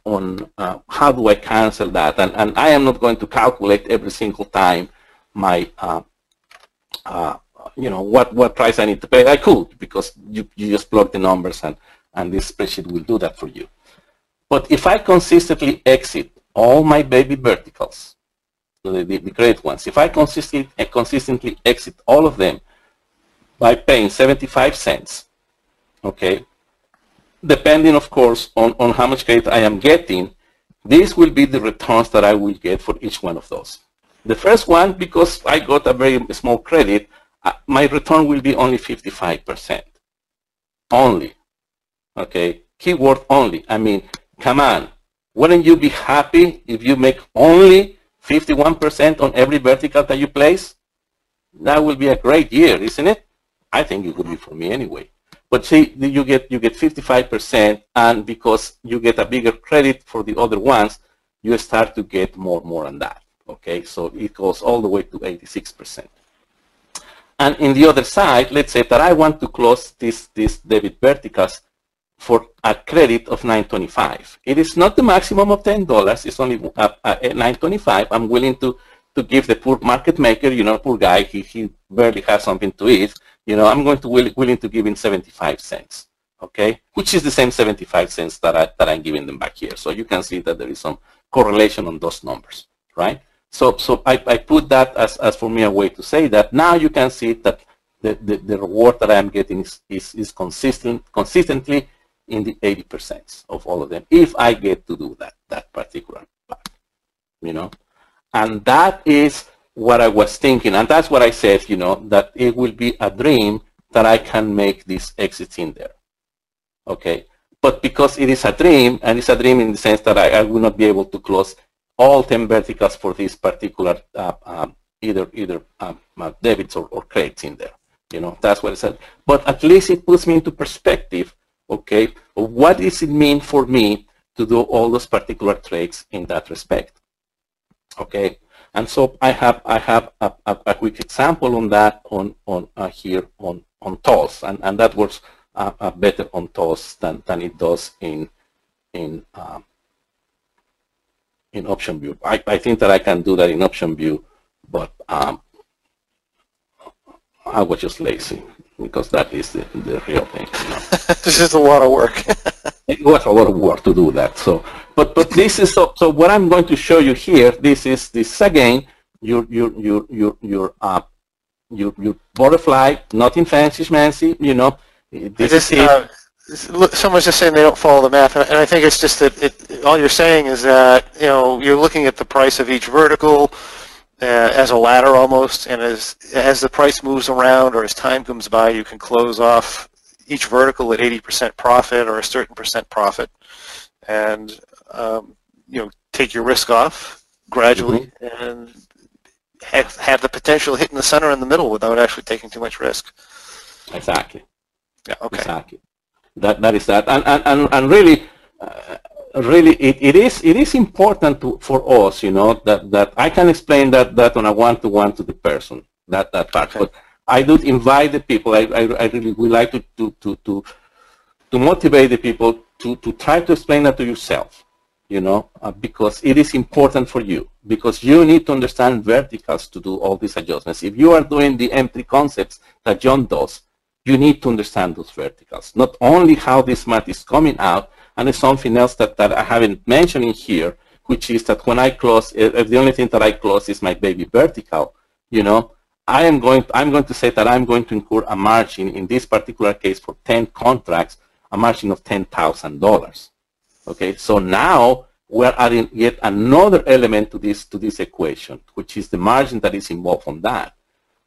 on uh, how do I cancel that. And, and I am not going to calculate every single time my, uh, uh, you know, what, what price I need to pay. I could because you, you just plug the numbers and, and this spreadsheet will do that for you. But if I consistently exit all my baby verticals, the, the, the great ones, if I consistently, consistently exit all of them by paying 75 cents, okay, depending, of course, on, on how much credit I am getting, this will be the returns that I will get for each one of those. The first one, because I got a very small credit, uh, my return will be only 55%. Only okay? Keyword only. I mean, come on. Wouldn't you be happy if you make only 51% on every vertical that you place? That will be a great year, isn't it? I think it would be for me anyway. But see, you get you get 55%, and because you get a bigger credit for the other ones, you start to get more more on that. Okay, so it goes all the way to 86%. And in the other side, let's say that I want to close this this debit verticals for a credit of 925. It is not the maximum of $10. It's only uh, uh, 925. I'm willing to, to give the poor market maker, you know, poor guy, he, he barely has something to eat. You know, I'm going to will, willing to give in 75 cents, okay? Which is the same 75 cents that, I, that I'm giving them back here. So you can see that there is some, correlation on those numbers, right? So, so I, I put that as, as for me a way to say that now you can see that the, the, the reward that I'm getting is, is, is consistent, consistently in the 80% of all of them if I get to do that, that particular part, you know. And that is what I was thinking, and that's what I said, you know, that it will be a dream that I can make these exits in there, okay. But because it is a dream, and it's a dream in the sense that I, I will not be able to close all 10 verticals for this particular uh, um, either either um, uh, debits or, or credits in there. You know, that's what I said. But at least it puts me into perspective, okay, what does it mean for me to do all those particular trades in that respect? Okay, and so I have I have a, a, a quick example on that on on uh, here on on TOS, and and that works uh, uh, better on TOS than than it does in in um, in OptionVue. I, I think that I can do that in OptionVue, but um, I was just lazy because that is the, the real thing. You know? (laughs) this is a lot of work. (laughs) it was a lot of work to do that. So, but but this is so. So what I'm going to show you here, this is this again. Your your your your your uh, your your butterfly, nothing fancy schmancy. You know, this This, is uh, someone's just saying they don't follow the math, and and I think it's just that it, all you're saying is that you know you're looking at the price of each vertical uh, as a ladder almost, and as as the price moves around or as time comes by, you can close off each vertical at 80% profit or a certain percent profit, and um, you know take your risk off gradually and have have the potential hitting the center in the middle without actually taking too much risk. Exactly. Yeah. Okay. Exactly. That that is that, and and and, and really, uh, really, it, it is it is important to, for us, you know, that that I can explain that that on a one to one to the person that that part. Okay. But I do invite the people. I, I, I really would like to to to to, to motivate the people to to try to explain that to yourself, you know, uh, because it is important for you because you need to understand verticals to do all these adjustments. If you are doing the M3 concepts that John does, you need to understand those verticals. Not only how this math is coming out, and it's something else that, that I haven't mentioned in here, which is that when I close, if if the only thing that I close is my baby vertical, you know, I am going, I'm going to say that I'm going to incur a margin, in this particular case for 10 contracts, a margin of $10,000. Okay, so now we're adding yet another element to this, to this equation, which is the margin that is involved on that.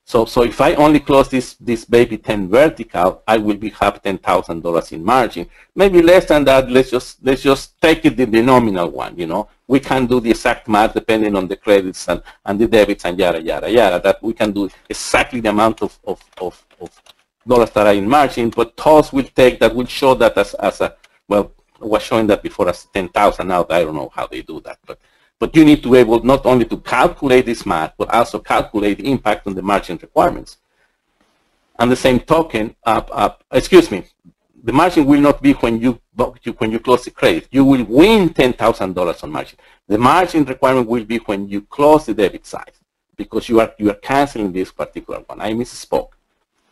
So, so if I only close this, this baby 10 vertical, I will be have $10,000 in margin. Maybe less than that, let's just, let's just take it the, nominal one, you know. We can do the exact math depending on the credits and, and the debits and yada, yada, yada, that we can do exactly the amount of, of, of, of dollars that are in margin, but TOS will take that, will show that as, as a, well, was showing that before as 10,000 now, I don't know how they do that, but but you need to be able not only to calculate this math, but also calculate the impact on the margin requirements. And the same token, uh, uh, excuse me, the margin will not be when you when you close the credit. You will win $10,000 on margin. The margin requirement will be when you close the debit side because you are you are canceling this particular one. I misspoke.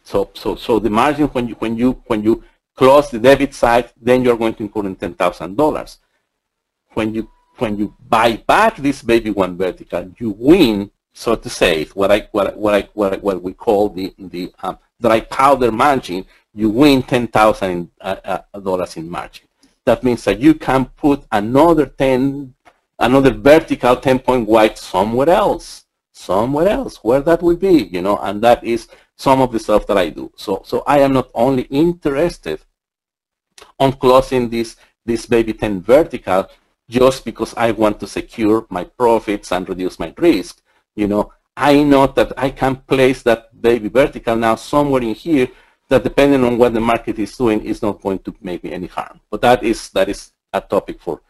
So so so the margin when you when you when you close the debit side, then you're going to incur in $10,000. When you when you buy back this baby one vertical, you win, so to say, what I what what I, what, what we call the the um, dry powder margin. You win ten thousand uh, uh, dollars in margin. That means that you can put another ten, another vertical ten point wide somewhere else, somewhere else, where that will be, you know, and that is some of the stuff that I do. So so I am not only interested on closing this this baby 10 vertical just because I want to secure my profits and reduce my risk. You know, I know that I can place that baby vertical now somewhere in here that depending on what the market is doing is not going to make me any harm. But that is that is a topic for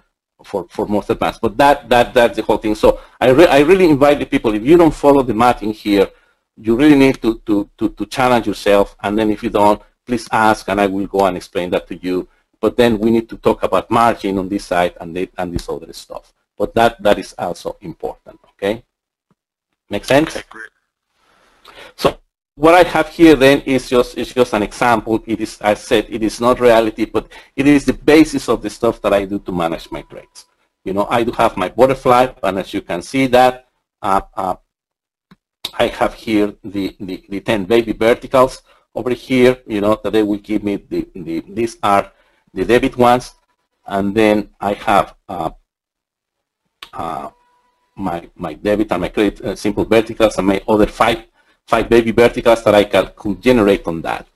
for, for most advanced. But that that that's the whole thing. So I re I really invite the people if you don't follow the math in here, you really need to, to, to, to challenge yourself and then if you don't, please ask and I will go and explain that to you but then we need to talk about margin on this side and, the, and this other stuff. But that, that is also important, okay? Make sense? Okay. So what I have here then is just, is just an example. It is, I said, it is not reality, but it is the basis of the stuff that I do to manage my trades. You know, I do have my butterfly, and as you can see that, uh, uh, I have here the, the, the 10 baby verticals over here, you know, that they will give me the, the these are the debit ones, and then I have uh, uh, my my debit and my credit uh, simple verticals and my other five five baby verticals that I can could generate on that.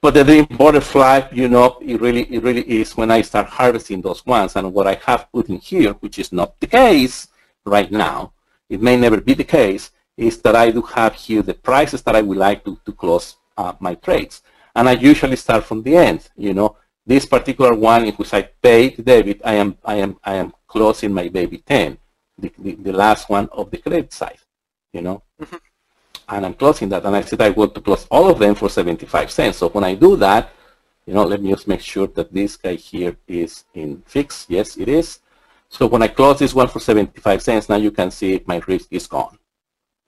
But the dream butterfly, you know, it really it really is when I start harvesting those ones. And what I have put in here, which is not the case right now, it may never be the case, is that I do have here the prices that I would like to, to close uh, my trades. And I usually start from the end, you know. This particular one in which I paid debit, I am I am I am closing my baby 10, the, the, the last one of the credit side, you know. Mm -hmm. And I'm closing that, and I said I want to close all of them for 75 cents. So when I do that, you know, let me just make sure that this guy here is in fixed. Yes, it is. So when I close this one for 75 cents, now you can see my risk is gone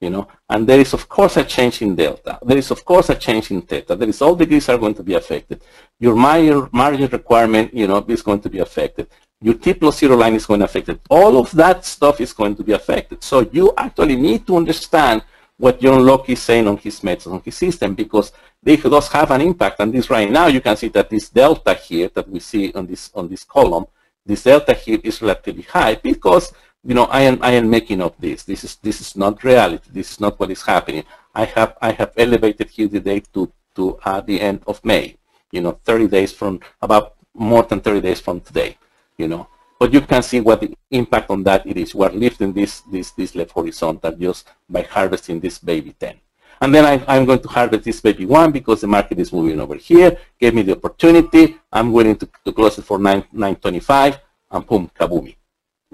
you know, and there is of course a change in delta. There is of course a change in theta. There is all degrees are going to be affected. Your margin requirement, you know, is going to be affected. Your T plus zero line is going to be affected. All of that stuff is going to be affected. So you actually need to understand what John Locke is saying on his method, on his system, because they does have an impact. And this right now, you can see that this delta here that we see on this on this column, this delta here is relatively high because you know, I am I am making up this. This is this is not reality. This is not what is happening. I have I have elevated here the date to to uh, the end of May. You know, 30 days from about more than 30 days from today. You know, but you can see what the impact on that it is. We're lifting this this this left horizontal just by harvesting this baby 10. And then I, am going to harvest this baby 1 because the market is moving over here. Gave me the opportunity. I'm willing to, to close it for 9, 925 and boom, kaboomy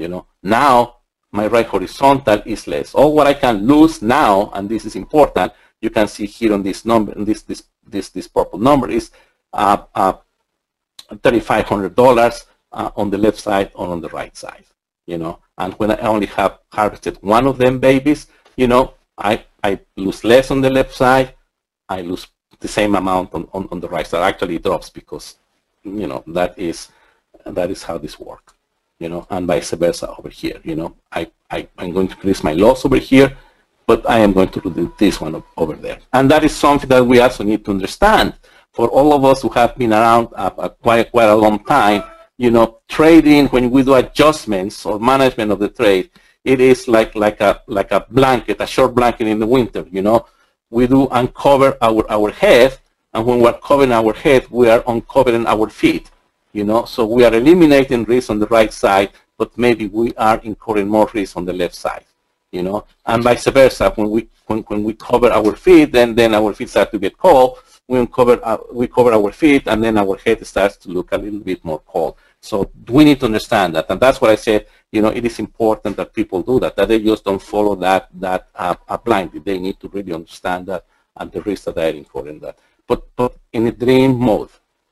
you know. Now, my right horizontal is less. All what I can lose now, and this is important, you can see here on this number, this this this this purple number is uh, uh, $3,500 uh, on the left side or on the right side, you know. And when I only have harvested one of them babies, you know, I, I lose less on the left side, I lose the same amount on, on, on the right side. Actually, it drops because, you know, that is that is how this works you know, and vice versa over here. You know, I, I, I'm going to increase my loss over here, but I am going to do this one over there. And that is something that we also need to understand. For all of us who have been around uh, uh, quite, quite a long time, you know, trading, when we do adjustments or management of the trade, it is like, like, a, like a blanket, a short blanket in the winter, you know. We do uncover our, our head, and when we're covering our head, we are uncovering our feet you know, so we are eliminating risk on the right side, but maybe we are incurring more risk on the left side, you know, and vice versa. When we when, when we cover our feet, then then our feet start to get cold. We uncover uh, we cover our feet, and then our head starts to look a little bit more cold. So we need to understand that, and that's what I said. You know, it is important that people do that. That they just don't follow that that uh, blindly. They need to really understand that and the risk that they are incurring that. But but in a dream mode,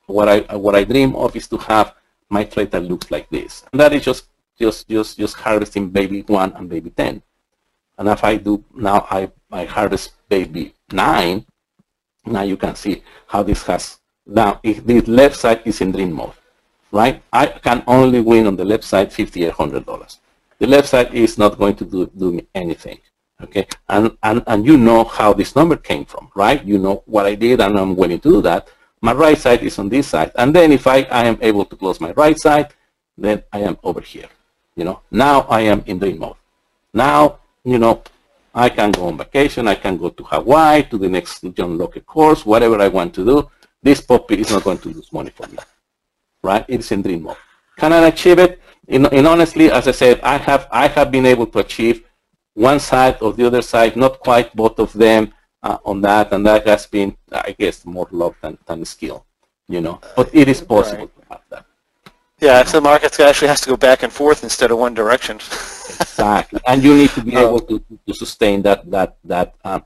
what I what I dream of is to have my trade that looks like this. And that is just just just just harvesting baby one and baby ten. And if I do now I, I harvest baby nine, now you can see how this has now if the left side is in dream mode. Right? I can only win on the left side fifty eight hundred dollars. The left side is not going to do, do me anything. Okay, and, and and you know how this number came from, right? You know what I did and I'm willing to do that my right side is on this side. And then if I, I am able to close my right side, then I am over here. You know, now I am in dream mode. Now, you know, I can go on vacation. I can go to Hawaii, to the next John Locke course, whatever I want to do. This puppy is not going to lose money for me, right? It's in dream mode. Can I achieve it? In, in honestly, as I said, I have I have been able to achieve one side or the other side, not quite both of them uh, on that, and that has been, I guess, more love than, than skill, you know. But it is possible right. to have that. Yeah, so the market actually has to go back and forth instead of one direction. exactly, and you need to be (laughs) able to, to sustain that that that uh,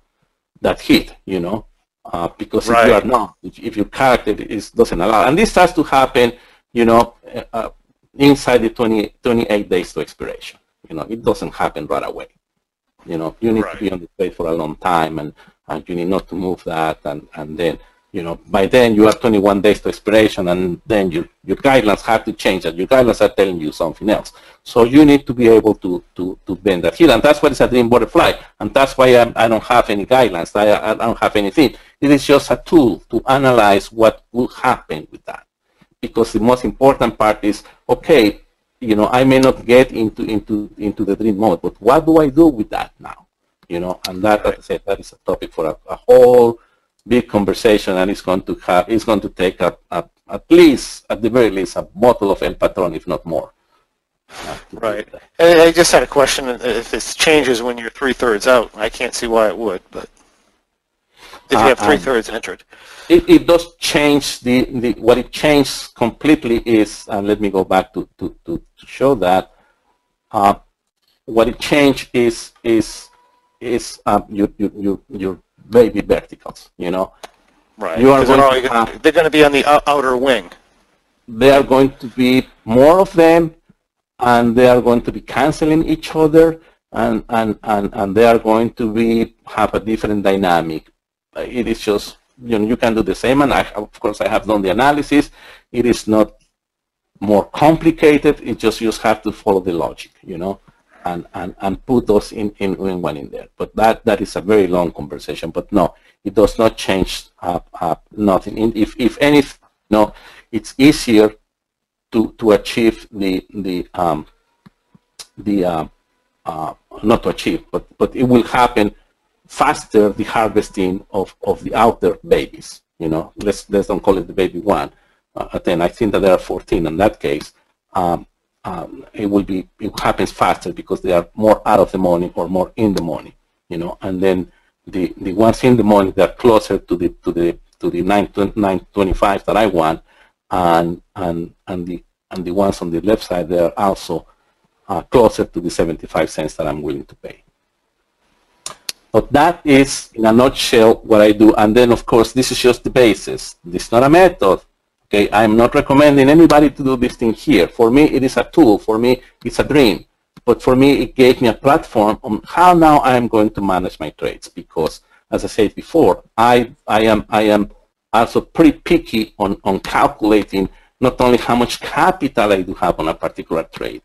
that hit, you know, uh, because right. if you are not, if, if your character is doesn't allow, and this starts to happen, you know, uh, inside the 20, 28 days to expiration. You know, it doesn't happen right away. You know, you need right. to be on the trade for a long time, and and you need not to move that and, and then You know, by then you are 21 days to expiration and then your, your guidelines have to change that. Your guidelines are telling you something else. So you need to be able to, to, to bend that here. And that's it's a dream butterfly. And that's why I do not have any guidelines. I, I don't have anything. It is just a tool to analyze what will happen with that. Because the most important part is, okay, you know, I may not get into, into, into the dream mode, but what do I do with that now? You know, and that, as I said, that is a topic for a, a whole big conversation and it's going to have it's going to take a, a, at least at the very least a bottle of El Patron if not more. Right. I just had a question if it changes when you're three thirds out. I can't see why it would, but if you have uh, three thirds entered. It, it does change the, the what it changes completely is and let me go back to, to, to, to show that uh, what it changed is is is um, your, your, your, your baby verticals, you know. Right. You are going to have, they're going to be on the outer wing. There are going to be more of them, and they are going to be canceling each other, and, and, and, and they are going to be have a different dynamic. It is just, you know, you can do the same, and I, of course I have done the analysis. It is not more complicated. It just you just have to follow the logic, you know and, and, and put those in, in, in one in there. But that, that is a very long conversation. But no, it does not change uh, uh, nothing. If, if anything, no, it's easier to, to achieve the, the, um, the uh, uh, not to achieve, but, but it will happen faster, the harvesting of, of the outer babies. You know, let's, let's don't call it the baby one. Uh, then I think that there are 14 in that case. Um, um, it will be it happens faster because they are more out of the morning or more in the morning, you know. And then the the ones in the morning they are closer to the to the to the 925 that I want, and and and the and the ones on the left side they are also uh, closer to the 75 cents that I'm willing to pay. But that is, in a nutshell, what I do. And then, of course, this is just the basis. This is not a method. Okay, I'm not recommending anybody to do this thing here. For me, it is a tool. For me, it's a dream. But for me, it gave me a platform on how now I am going to manage my trades. Because, as I said before, I, I, am, I am also pretty picky on, on calculating not only how much capital I do have on a particular trade.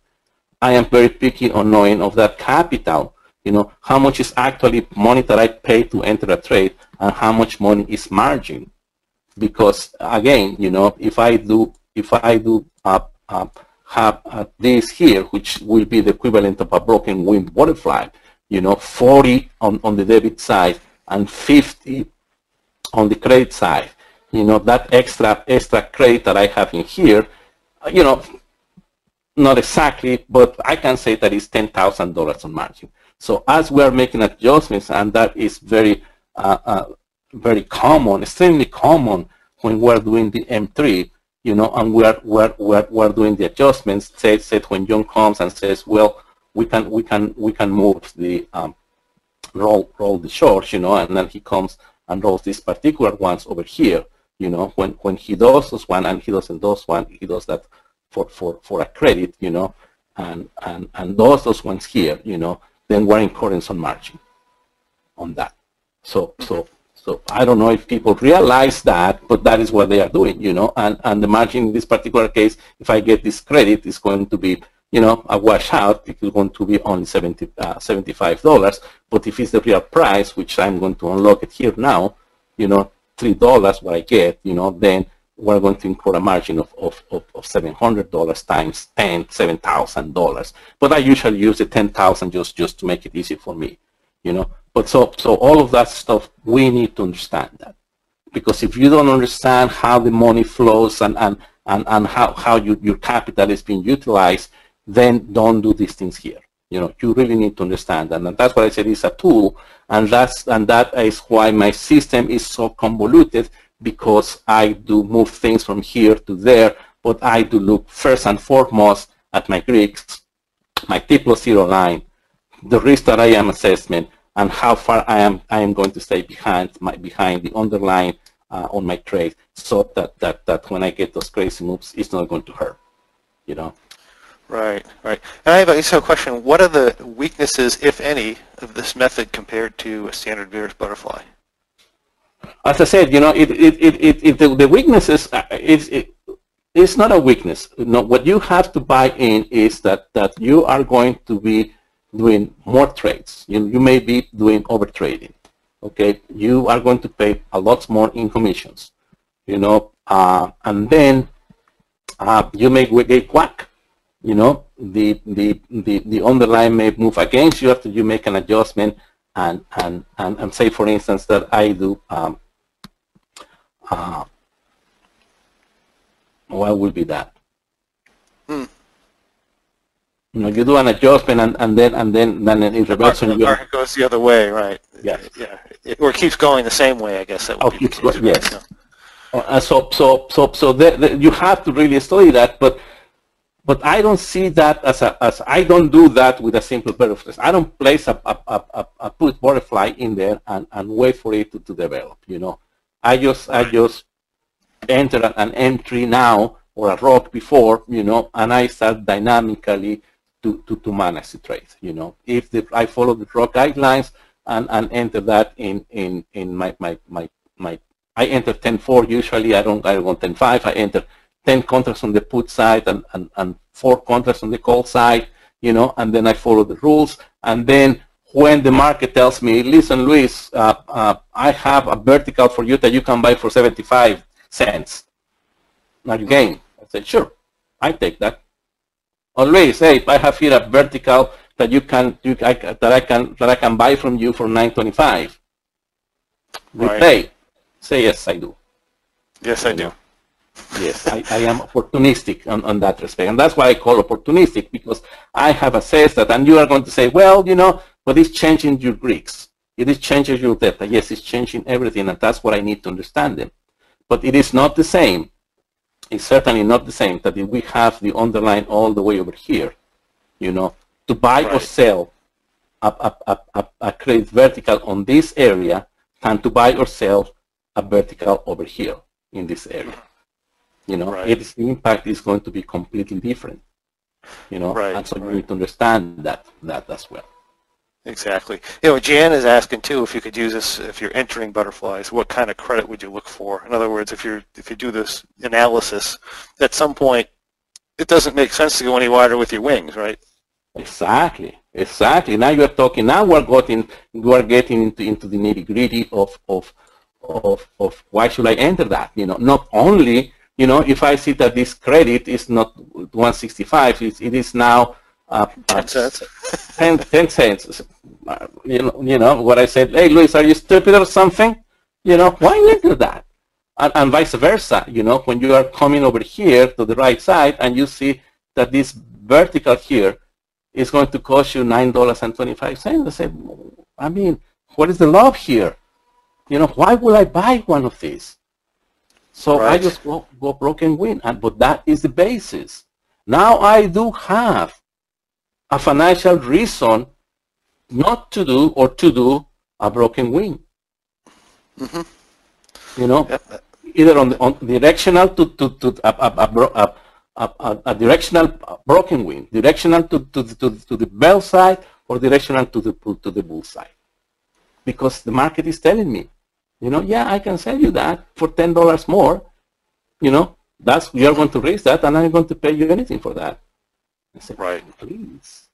I am very picky on knowing of that capital, you know, how much is actually money that I pay to enter a trade and how much money is margin because again, you know, if I do if I do uh, uh, have uh, this here, which will be the equivalent of a broken wing butterfly, you know, 40 on, on the debit side and 50 on the credit side, you know, that extra extra credit that I have in here, uh, you know, not exactly, but I can say that it's $10,000 on margin. So as we are making adjustments, and that is very uh, uh, very common, extremely common when we're doing the M3, you know, and we're, we're, we're, we're doing the adjustments, say, say when John comes and says, well, we can, we can, we can move the, um, roll, roll the shorts, you know, and then he comes and rolls these particular ones over here, you know, when, when he does those one and he doesn't those one, he does that for, for, for a credit, you know, and, and, and those, those ones here, you know, then we're incurring some margin on that. So, so so I don't know if people realize that, but that is what they are doing, you know, and, and the margin in this particular case, if I get this credit, is going to be, you know, a washout. It is going to be only 70, uh, $75. But if it's the real price, which I'm going to unlock it here now, you know, $3 what I get, you know, then we're going to incur a margin of, of, of, of $700 times 10, $7,000. But I usually use the 10,000 just, just to make it easy for me, you know. But so, so all of that stuff, we need to understand that. Because if you don't understand how the money flows and, and, and, and how, how you, your capital is being utilized, then don't do these things here. You know, you really need to understand that. And that's why I said it's a tool. And that's and that is why my system is so convoluted because I do move things from here to there, but I do look first and foremost at my Greeks, my T plus zero line, the risk that I am assessment, and how far I am I am going to stay behind my behind the underlying uh, on my trade so that, that that when I get those crazy moves it's not going to hurt you know? Right right. And I have a, question. What are the weaknesses if any of this method compared to a standard Bearish butterfly? As I said, you know, it, it, it, it, it the, the weaknesses, uh, it's, it, it's not a weakness. No, what you have to buy in is that, that you are going to be doing more trades. You, you may be doing over trading. Okay, you are going to pay a lot more in commissions. You know, uh, and then uh, you may get whack. You know, the, the the the underlying may move against you after you make an adjustment, and and and, and say, for instance, that I do. Um, uh, what would be that? Hmm. You know, you do an adjustment and, and then and then then it reverts The market goes the other way, right? Yes. Yeah, it, or it keeps going the same way, I guess. That would Oh, be keeps going- yes. yeah. Uh, so so so so the, the, you have to really study that, but but I don't see that as a as I don't do that with a simple butterfly. I don't place a a, a, a- a put butterfly in there and, and wait for it to, to develop. You know, I just I just enter an- an entry now or a rock before, you know, and I start dynamically to, to, to manage the trade. You know, if the, I follow the rock guidelines and, and enter that in in in my my my my I enter 10.4 usually. I don't I don't go 10.5. I enter 10 contracts on the put side and, and, and four contracts on the call side, you know, and then I follow the rules. And then when the market tells me, listen, Luis, uh, uh, I have a vertical for you that you can buy for 75 cents. Now you game. I said, sure, I take that. Luis, hey, I have here a vertical that you can, you, I, that I can, that I can buy from you for 925. We Right. play. Say yes, I do. Yes, I do. Yes, I, I am opportunistic on, on that respect. And that's why I call opportunistic, because I have assessed that, and you are going to say, well, you know, but it's changing your Greeks. It is changing your delta. Yes, it's changing everything, and that's what I need to understand them. But it is not the same. It's certainly not the same that if we have the underline all the way over here, you know, to buy or sell a, a, a, a, a credit vertical on this area than to buy or sell a vertical over here in this area. You know, Right. its impact is going to be completely different. You know, Right, and so you need to understand that that as well. Exactly. You know, Jan is asking too if you could use this if you're entering butterflies. What kind of credit would you look for? In other words, if you're if you do this analysis, at some point, it doesn't make sense to go any wider with your wings, right? Exactly, exactly. Now you are talking. Now we're getting we are getting into into the nitty gritty of of of of why should I enter that? You know, not only you know if I see that this credit is not 165, it's, it is now uh, uh, 10 cents. 10, 10 cents. Uh, You know, you know what I said. Hey, Luis, are you stupid or something? You know, why you do that? And, and vice versa. You know, when you are coming over here to the right side and you see that this vertical here is going to cost you nine dollars and twenty-five cents. I said, I mean, what is the love here? You know, why would I buy one of these? So I just go, go broken wing, and but that is the basis. Now I do have a financial reason not to do or to do a broken wing. Mm-hmm. You know, Yep. either on the on directional to to to a, a, a, a, directional broken wing, directional to, to, to, to the bell side or directional to the to the bull side. Because the market is telling me, you know, yeah, I can sell you that for ten dollars more. You know, that's you're going to raise that, and I'm going to pay you anything for that. Right. please,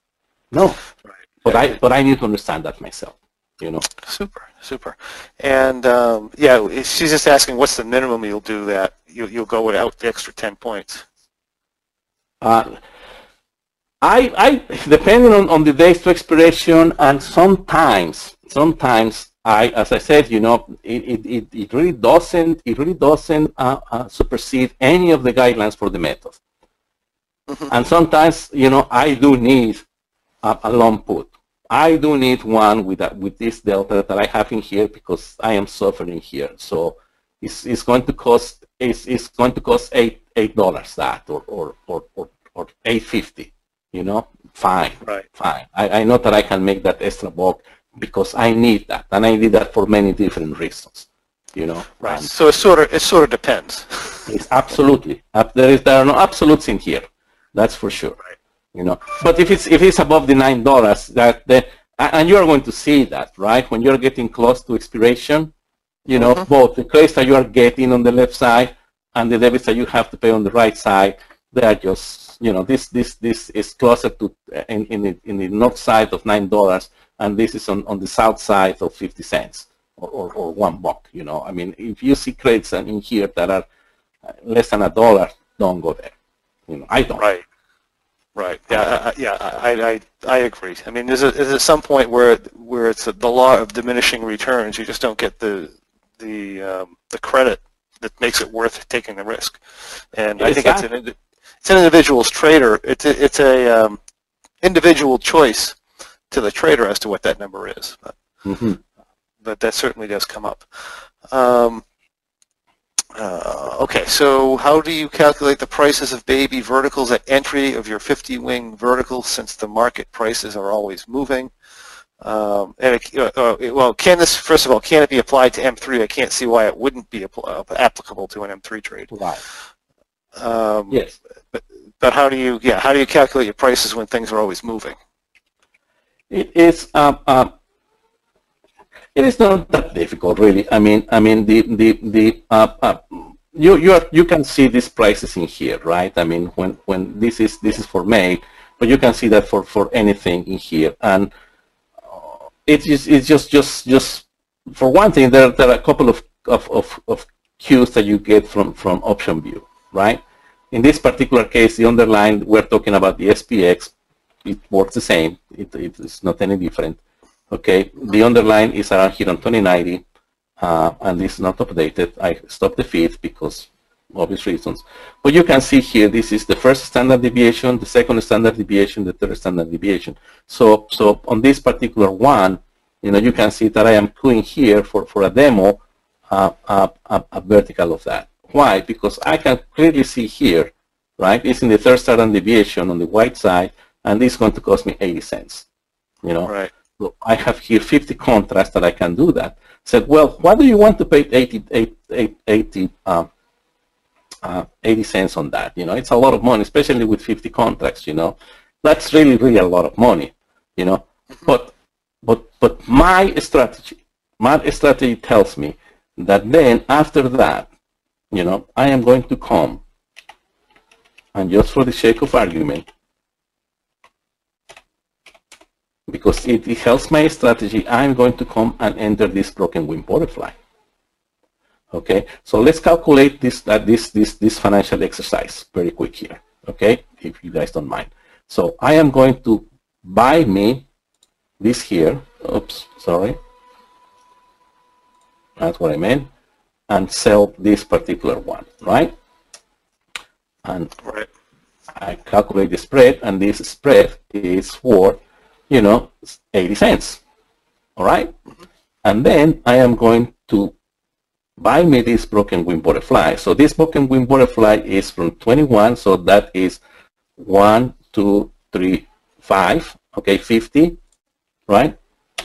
no. Right. But I but I need to understand that myself. You know. Super, super. And um, yeah, she's just asking what's the minimum you'll do that. You, you'll go without the extra 10 points. Uh, I, I, depending on, on the days to expiration, and sometimes, sometimes I, as I said, you know, it, it, it, it really doesn't, it really doesn't uh, uh, supersede any of the guidelines for the method. Mhm. And sometimes, you know, I do need a, a long put. I do need one with with this delta that I have in here because I am suffering here. So it's, it's going to cost it's, it's going to cost eight eight dollars that or or or or, or eight fifty. You know, fine, Right. fine. I, I know that I can make that extra buck because I need that, and I need that for many different reasons. You know, Right. So it sort of it sort of depends. (laughs) it's absolutely there is there are no absolutes in here. That's for sure. Right. You know, but if it's if it's above the nine dollars, that the and you are going to see that right when you're getting close to expiration, You know, mm-hmm. both the credits that you are getting on the left side and the debits that you have to pay on the right side, they are just, you know, this this this is closer to in in the, in the north side of nine dollars, and this is on on the south side of fifty cents or, or, or one buck. You know, I mean, if you see credits in here that are less than a dollar, don't go there. You know, I don't. Right. Right. Yeah. I, yeah. I, I I agree. I mean, there's a there's at some point where where it's the law of diminishing returns. You just don't get the the um, the credit that makes it worth taking the risk. And I think it's an it's an individual's trader. It's a, it's a um, individual choice to the trader as to what that number is. But, mm-hmm. but that certainly does come up. Um, uh, okay, so how do you calculate the prices of baby verticals at entry of your 50-wing verticals since the market prices are always moving? Um, and it, uh, uh, well, can this, first of all, can it be applied to M3? I can't see why it wouldn't be uh, applicable to an M3 trade. Right. Um, yes. But, but how do you, yeah, how do you calculate your prices when things are always moving? It is, um, uh, it is not that difficult, really. I mean, I mean, the the the uh, uh, you you are, you can see these prices in here, right? I mean, when when this is this is for May, but you can see that for for anything in here, and uh, it's just it's just just just for one thing, there there are a couple of of of, of cues that you get from from OptionVue, right? In this particular case, the underline we're talking about the SPX. It works the same. It, it is not any different. Okay, the underline is around here on 2090, uh, and is not updated. I stopped the feed because obvious reasons. But you can see here, this is the first standard deviation, the second standard deviation, the third standard deviation. So, so on this particular one, you know, you can see that I am doing here for, for a demo uh, a, a, a, vertical of that. Why? Because I can clearly see here, right? It's in the third standard deviation on the white side, and this is going to cost me 80 cents. You know, right. I have here 50 contracts that I can do that. Said, well, why do you want to pay 80, 80, 80, uh, uh, 80 cents on that? You know, it's a lot of money, especially with 50 contracts, you know. That's really, really a lot of money, you know. Mm-hmm. But, but, but my strategy, my strategy tells me that then after that, you know, I am going to come and just for the sake of argument, because it, it helps my strategy, I'm going to come and enter this broken wing butterfly. Okay, so let's calculate this uh, this this this financial exercise very quick here. Okay, if you guys don't mind. So I am going to buy me this here. Oops, sorry. That's what I meant. And sell this particular one, right? And. I calculate the spread, and this spread is for you know, 80 cents. All right? And then I am going to buy me this broken wing butterfly. So this broken wing butterfly is from 21, so that is 1, 2, 3, 5, okay, 50, right?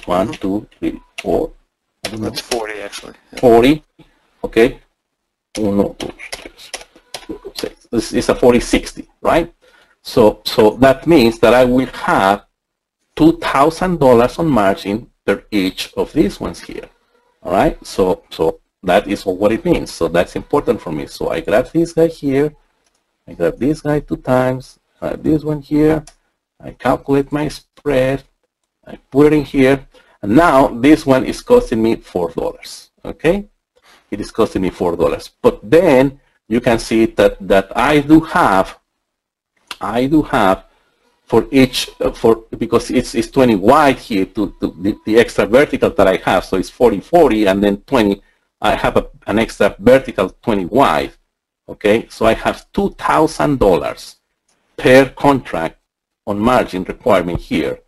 1, 2, 3, 4. That's 40 actually. 40, okay. Uno, two, This is a 40, 60, right? So, so that means that I will have $2,000 on margin per each of these ones here. All right, so so that is what it means. So that's important for me. So I grab this guy here, I grab this guy two times, I this one here, I calculate my spread, I put it in here, and now this one is costing me four dollars. Okay, it is costing me four dollars. But then you can see that that I do have, I do have for each uh, for because it's it's 20 wide here to, to the, the, extra vertical that I have. So it's 40 40 and then 20 I have a, an extra vertical 20 wide okay? So I have two thousand dollars per contract on margin requirement here.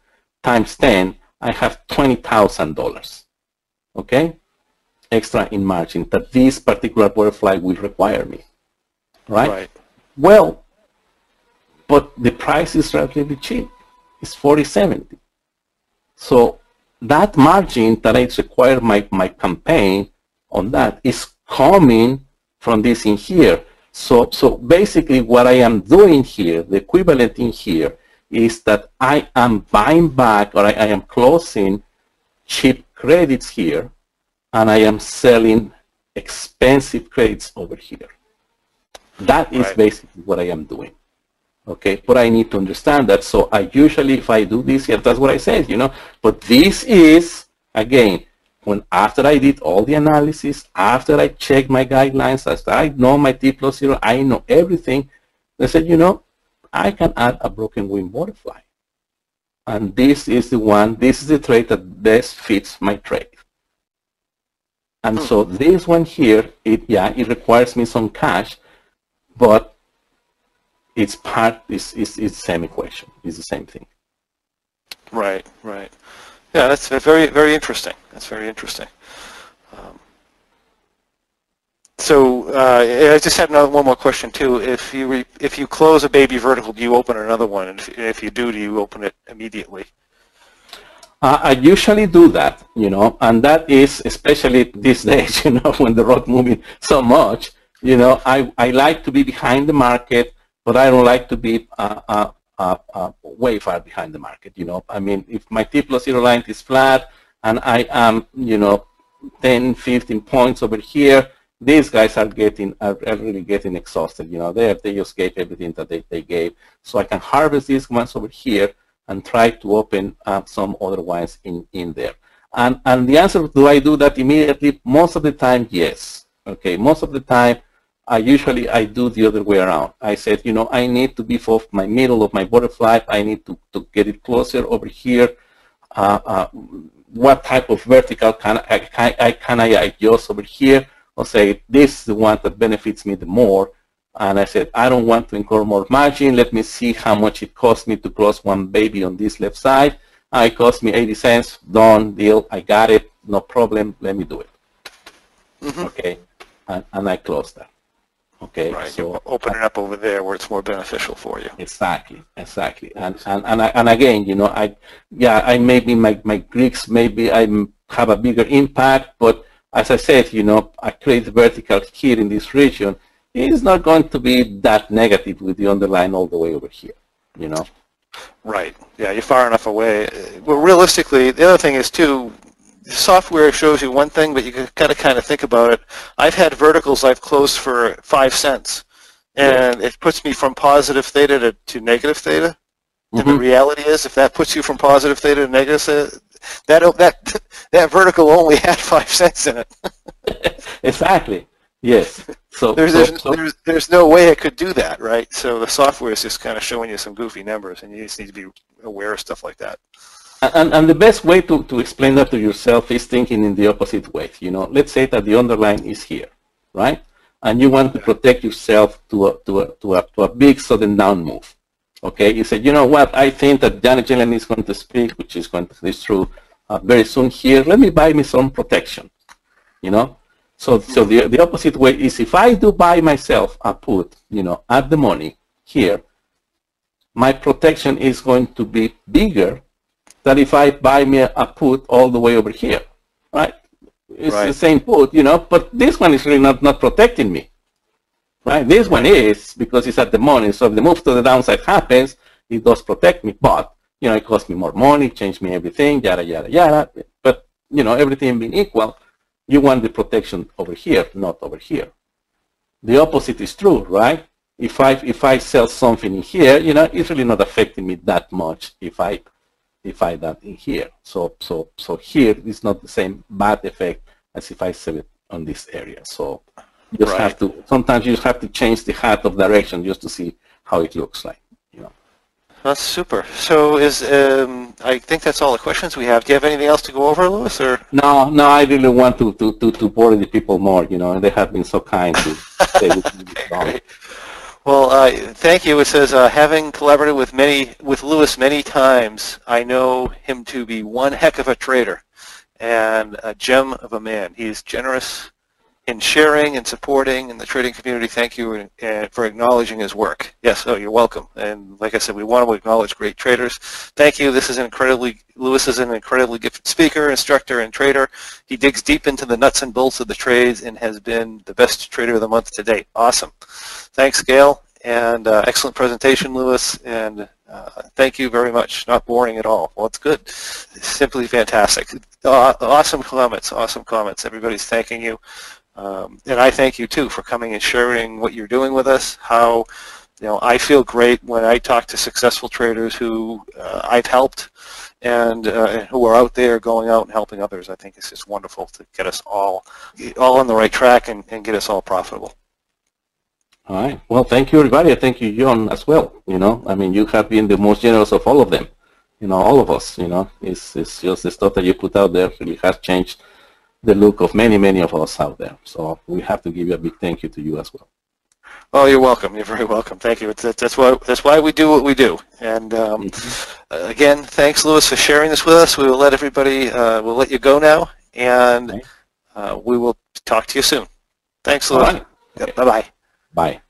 Times 10 I have twenty thousand dollars okay? Extra in margin that this particular butterfly will require me right, right. well but the price is relatively cheap. It's 40.70. So that margin that I require my, my campaign on that is coming from this in here. So, so basically what I am doing here, the equivalent in here, is that I am buying back or I, I am closing cheap credits here and I am selling expensive credits over here. That is Right. basically what I am doing. Okay, but I need to understand that. So I usually, if I do this here, that's what I said, you know. But this is, again, when after I did all the analysis, after I checked my guidelines, after I know my T plus zero, I know everything, they said, you know, I can add a broken wing butterfly. And this is the one, this is the trade that best fits my trade. And so hmm. this one here, it yeah, it requires me some cash, but it's part, it's, it's, it's the same equation. It's the same thing. Right, right. Yeah, that's very, very interesting. That's very interesting. Um, so uh, I just have another, one more question too. If you re, if you close a baby vertical, do you open another one? And if, if you do, do you open it immediately? Uh, I usually do that, you know, and that is especially these (laughs) days, you know, when the road moving so much, you know, I, I like to be behind the market, but I don't like to be uh, uh, uh, uh, way far behind the market, you know. I mean, if my T plus zero line is flat and I am, you know, 10, 15 points over here, these guys are getting, are really getting exhausted, you know, they, they just gave everything that they, they gave. So I can harvest these ones over here and try to open up some other ones in, in there. And, and the answer, do I do that immediately? Most of the time, yes. Okay, most of the time, I usually, I do the other way around. I said, you know, I need to beef off my middle of my butterfly. I need to, to get it closer over here. Uh, uh, what type of vertical can I, can, I, can I adjust over here? Or say, this is the one that benefits me the more. And I said, I don't want to incur more margin. Let me see how much it cost me to close one baby on this left side. Uh, it cost me 80 cents. Done, deal. I got it. No problem. Let me do it. Okay. And, and I closed that. Okay. Right. So you open it up over there where it's more beneficial for you. Exactly, exactly. And and and, I, and again, you know, I yeah, I maybe my my Greeks maybe I have a bigger impact, but as I said, you know, I create vertical here in this region. It's not going to be that negative with the underline all the way over here, you know. Right. Yeah, you're far enough away. Well, realistically, the other thing is too, software shows you one thing, but you got to kind of think about it. I've had verticals I've closed for five cents, and it puts me from positive theta to, to negative theta. And the Mhm. reality is, if that puts you from positive theta to negative theta, that that (laughs) that vertical only had five cents in it. (laughs) Exactly. Yes. So, (laughs) There's, there's, so- there's, there's no way it could do that, right? So the software is just kind of showing you some goofy numbers, and you just need to be aware of stuff like that. And, and the best way to, to explain that to yourself is thinking in the opposite way. You know, let's say that the underline is here, right? And you want to protect yourself to a, to a, to a, to a big sudden down move. Okay, you said, you know what, I think that Janet Yellen is going to speak, which is going to is true uh, very soon here. Let me buy me some protection, you know? So, so the, the opposite way is if I do buy myself a put, you know, at the money here, my protection is going to be bigger than if I buy me a, put all the way over here, right? It's the same put, you know, but this one is really not, not protecting me, right? This one is because it's at the money. So if the move to the downside happens, it does protect me, but, you know, it costs me more money, change me everything, yada, yada, yada. But, you know, everything being equal, you want the protection over here, not over here. The opposite is true, right? If I if I sell something in here, you know, it's really not affecting me that much if I if I that in here. So so so here is not the same bad effect as if I sell it on this area. So you just have to sometimes you just have to change the hat of direction just to see how it looks like. You know. That's super. So is um, I think that's all the questions we have. Do you have anything else to go over, Louis? Or No, no, I really want to, to, to, to bore the people more, you know, and they have been so kind to (laughs) stay with me. Well, uh, thank you. It says, uh, having collaborated with many with Lewis many times, I know him to be one heck of a trader and a gem of a man. He's generous in sharing and supporting in the trading community. Thank you for acknowledging his work. Yes, oh, you're welcome. And like I said, we want to acknowledge great traders. Thank you. This is an incredibly, Lewis is an incredibly gifted speaker, instructor, and trader. He digs deep into the nuts and bolts of the trades and has been the best trader of the month to date. Awesome. Thanks, Gail, and uh, excellent presentation, Lewis, and Uh, thank you very much. Not boring at all. Well, it's good. Simply fantastic. Uh, awesome comments. Awesome comments. Everybody's thanking you. Um, and I thank you too for coming and sharing what you're doing with us. How, you know, I feel great when I talk to successful traders who uh, I've helped and uh, who are out there going out and helping others. I think it's just wonderful to get us all all on the right track and, and get us all profitable. All right. Well, thank you, everybody. Thank you, John, as well. You know, I mean, you have been the most generous of all of them. You know, all of us. You know, it's it's just the stuff that you put out there really has changed the look of many, many of us out there. So we have to give you a big thank you to you as well. Oh, you're welcome. You're very welcome. Thank you. That's, that's why that's why we do what we do. And um, mm-hmm. again, thanks, Louis, for sharing this with us. We will let everybody. Uh, we'll let you go now, and uh, we will talk to you soon. Thanks, Louis. Right. Yep, bye bye. Bye.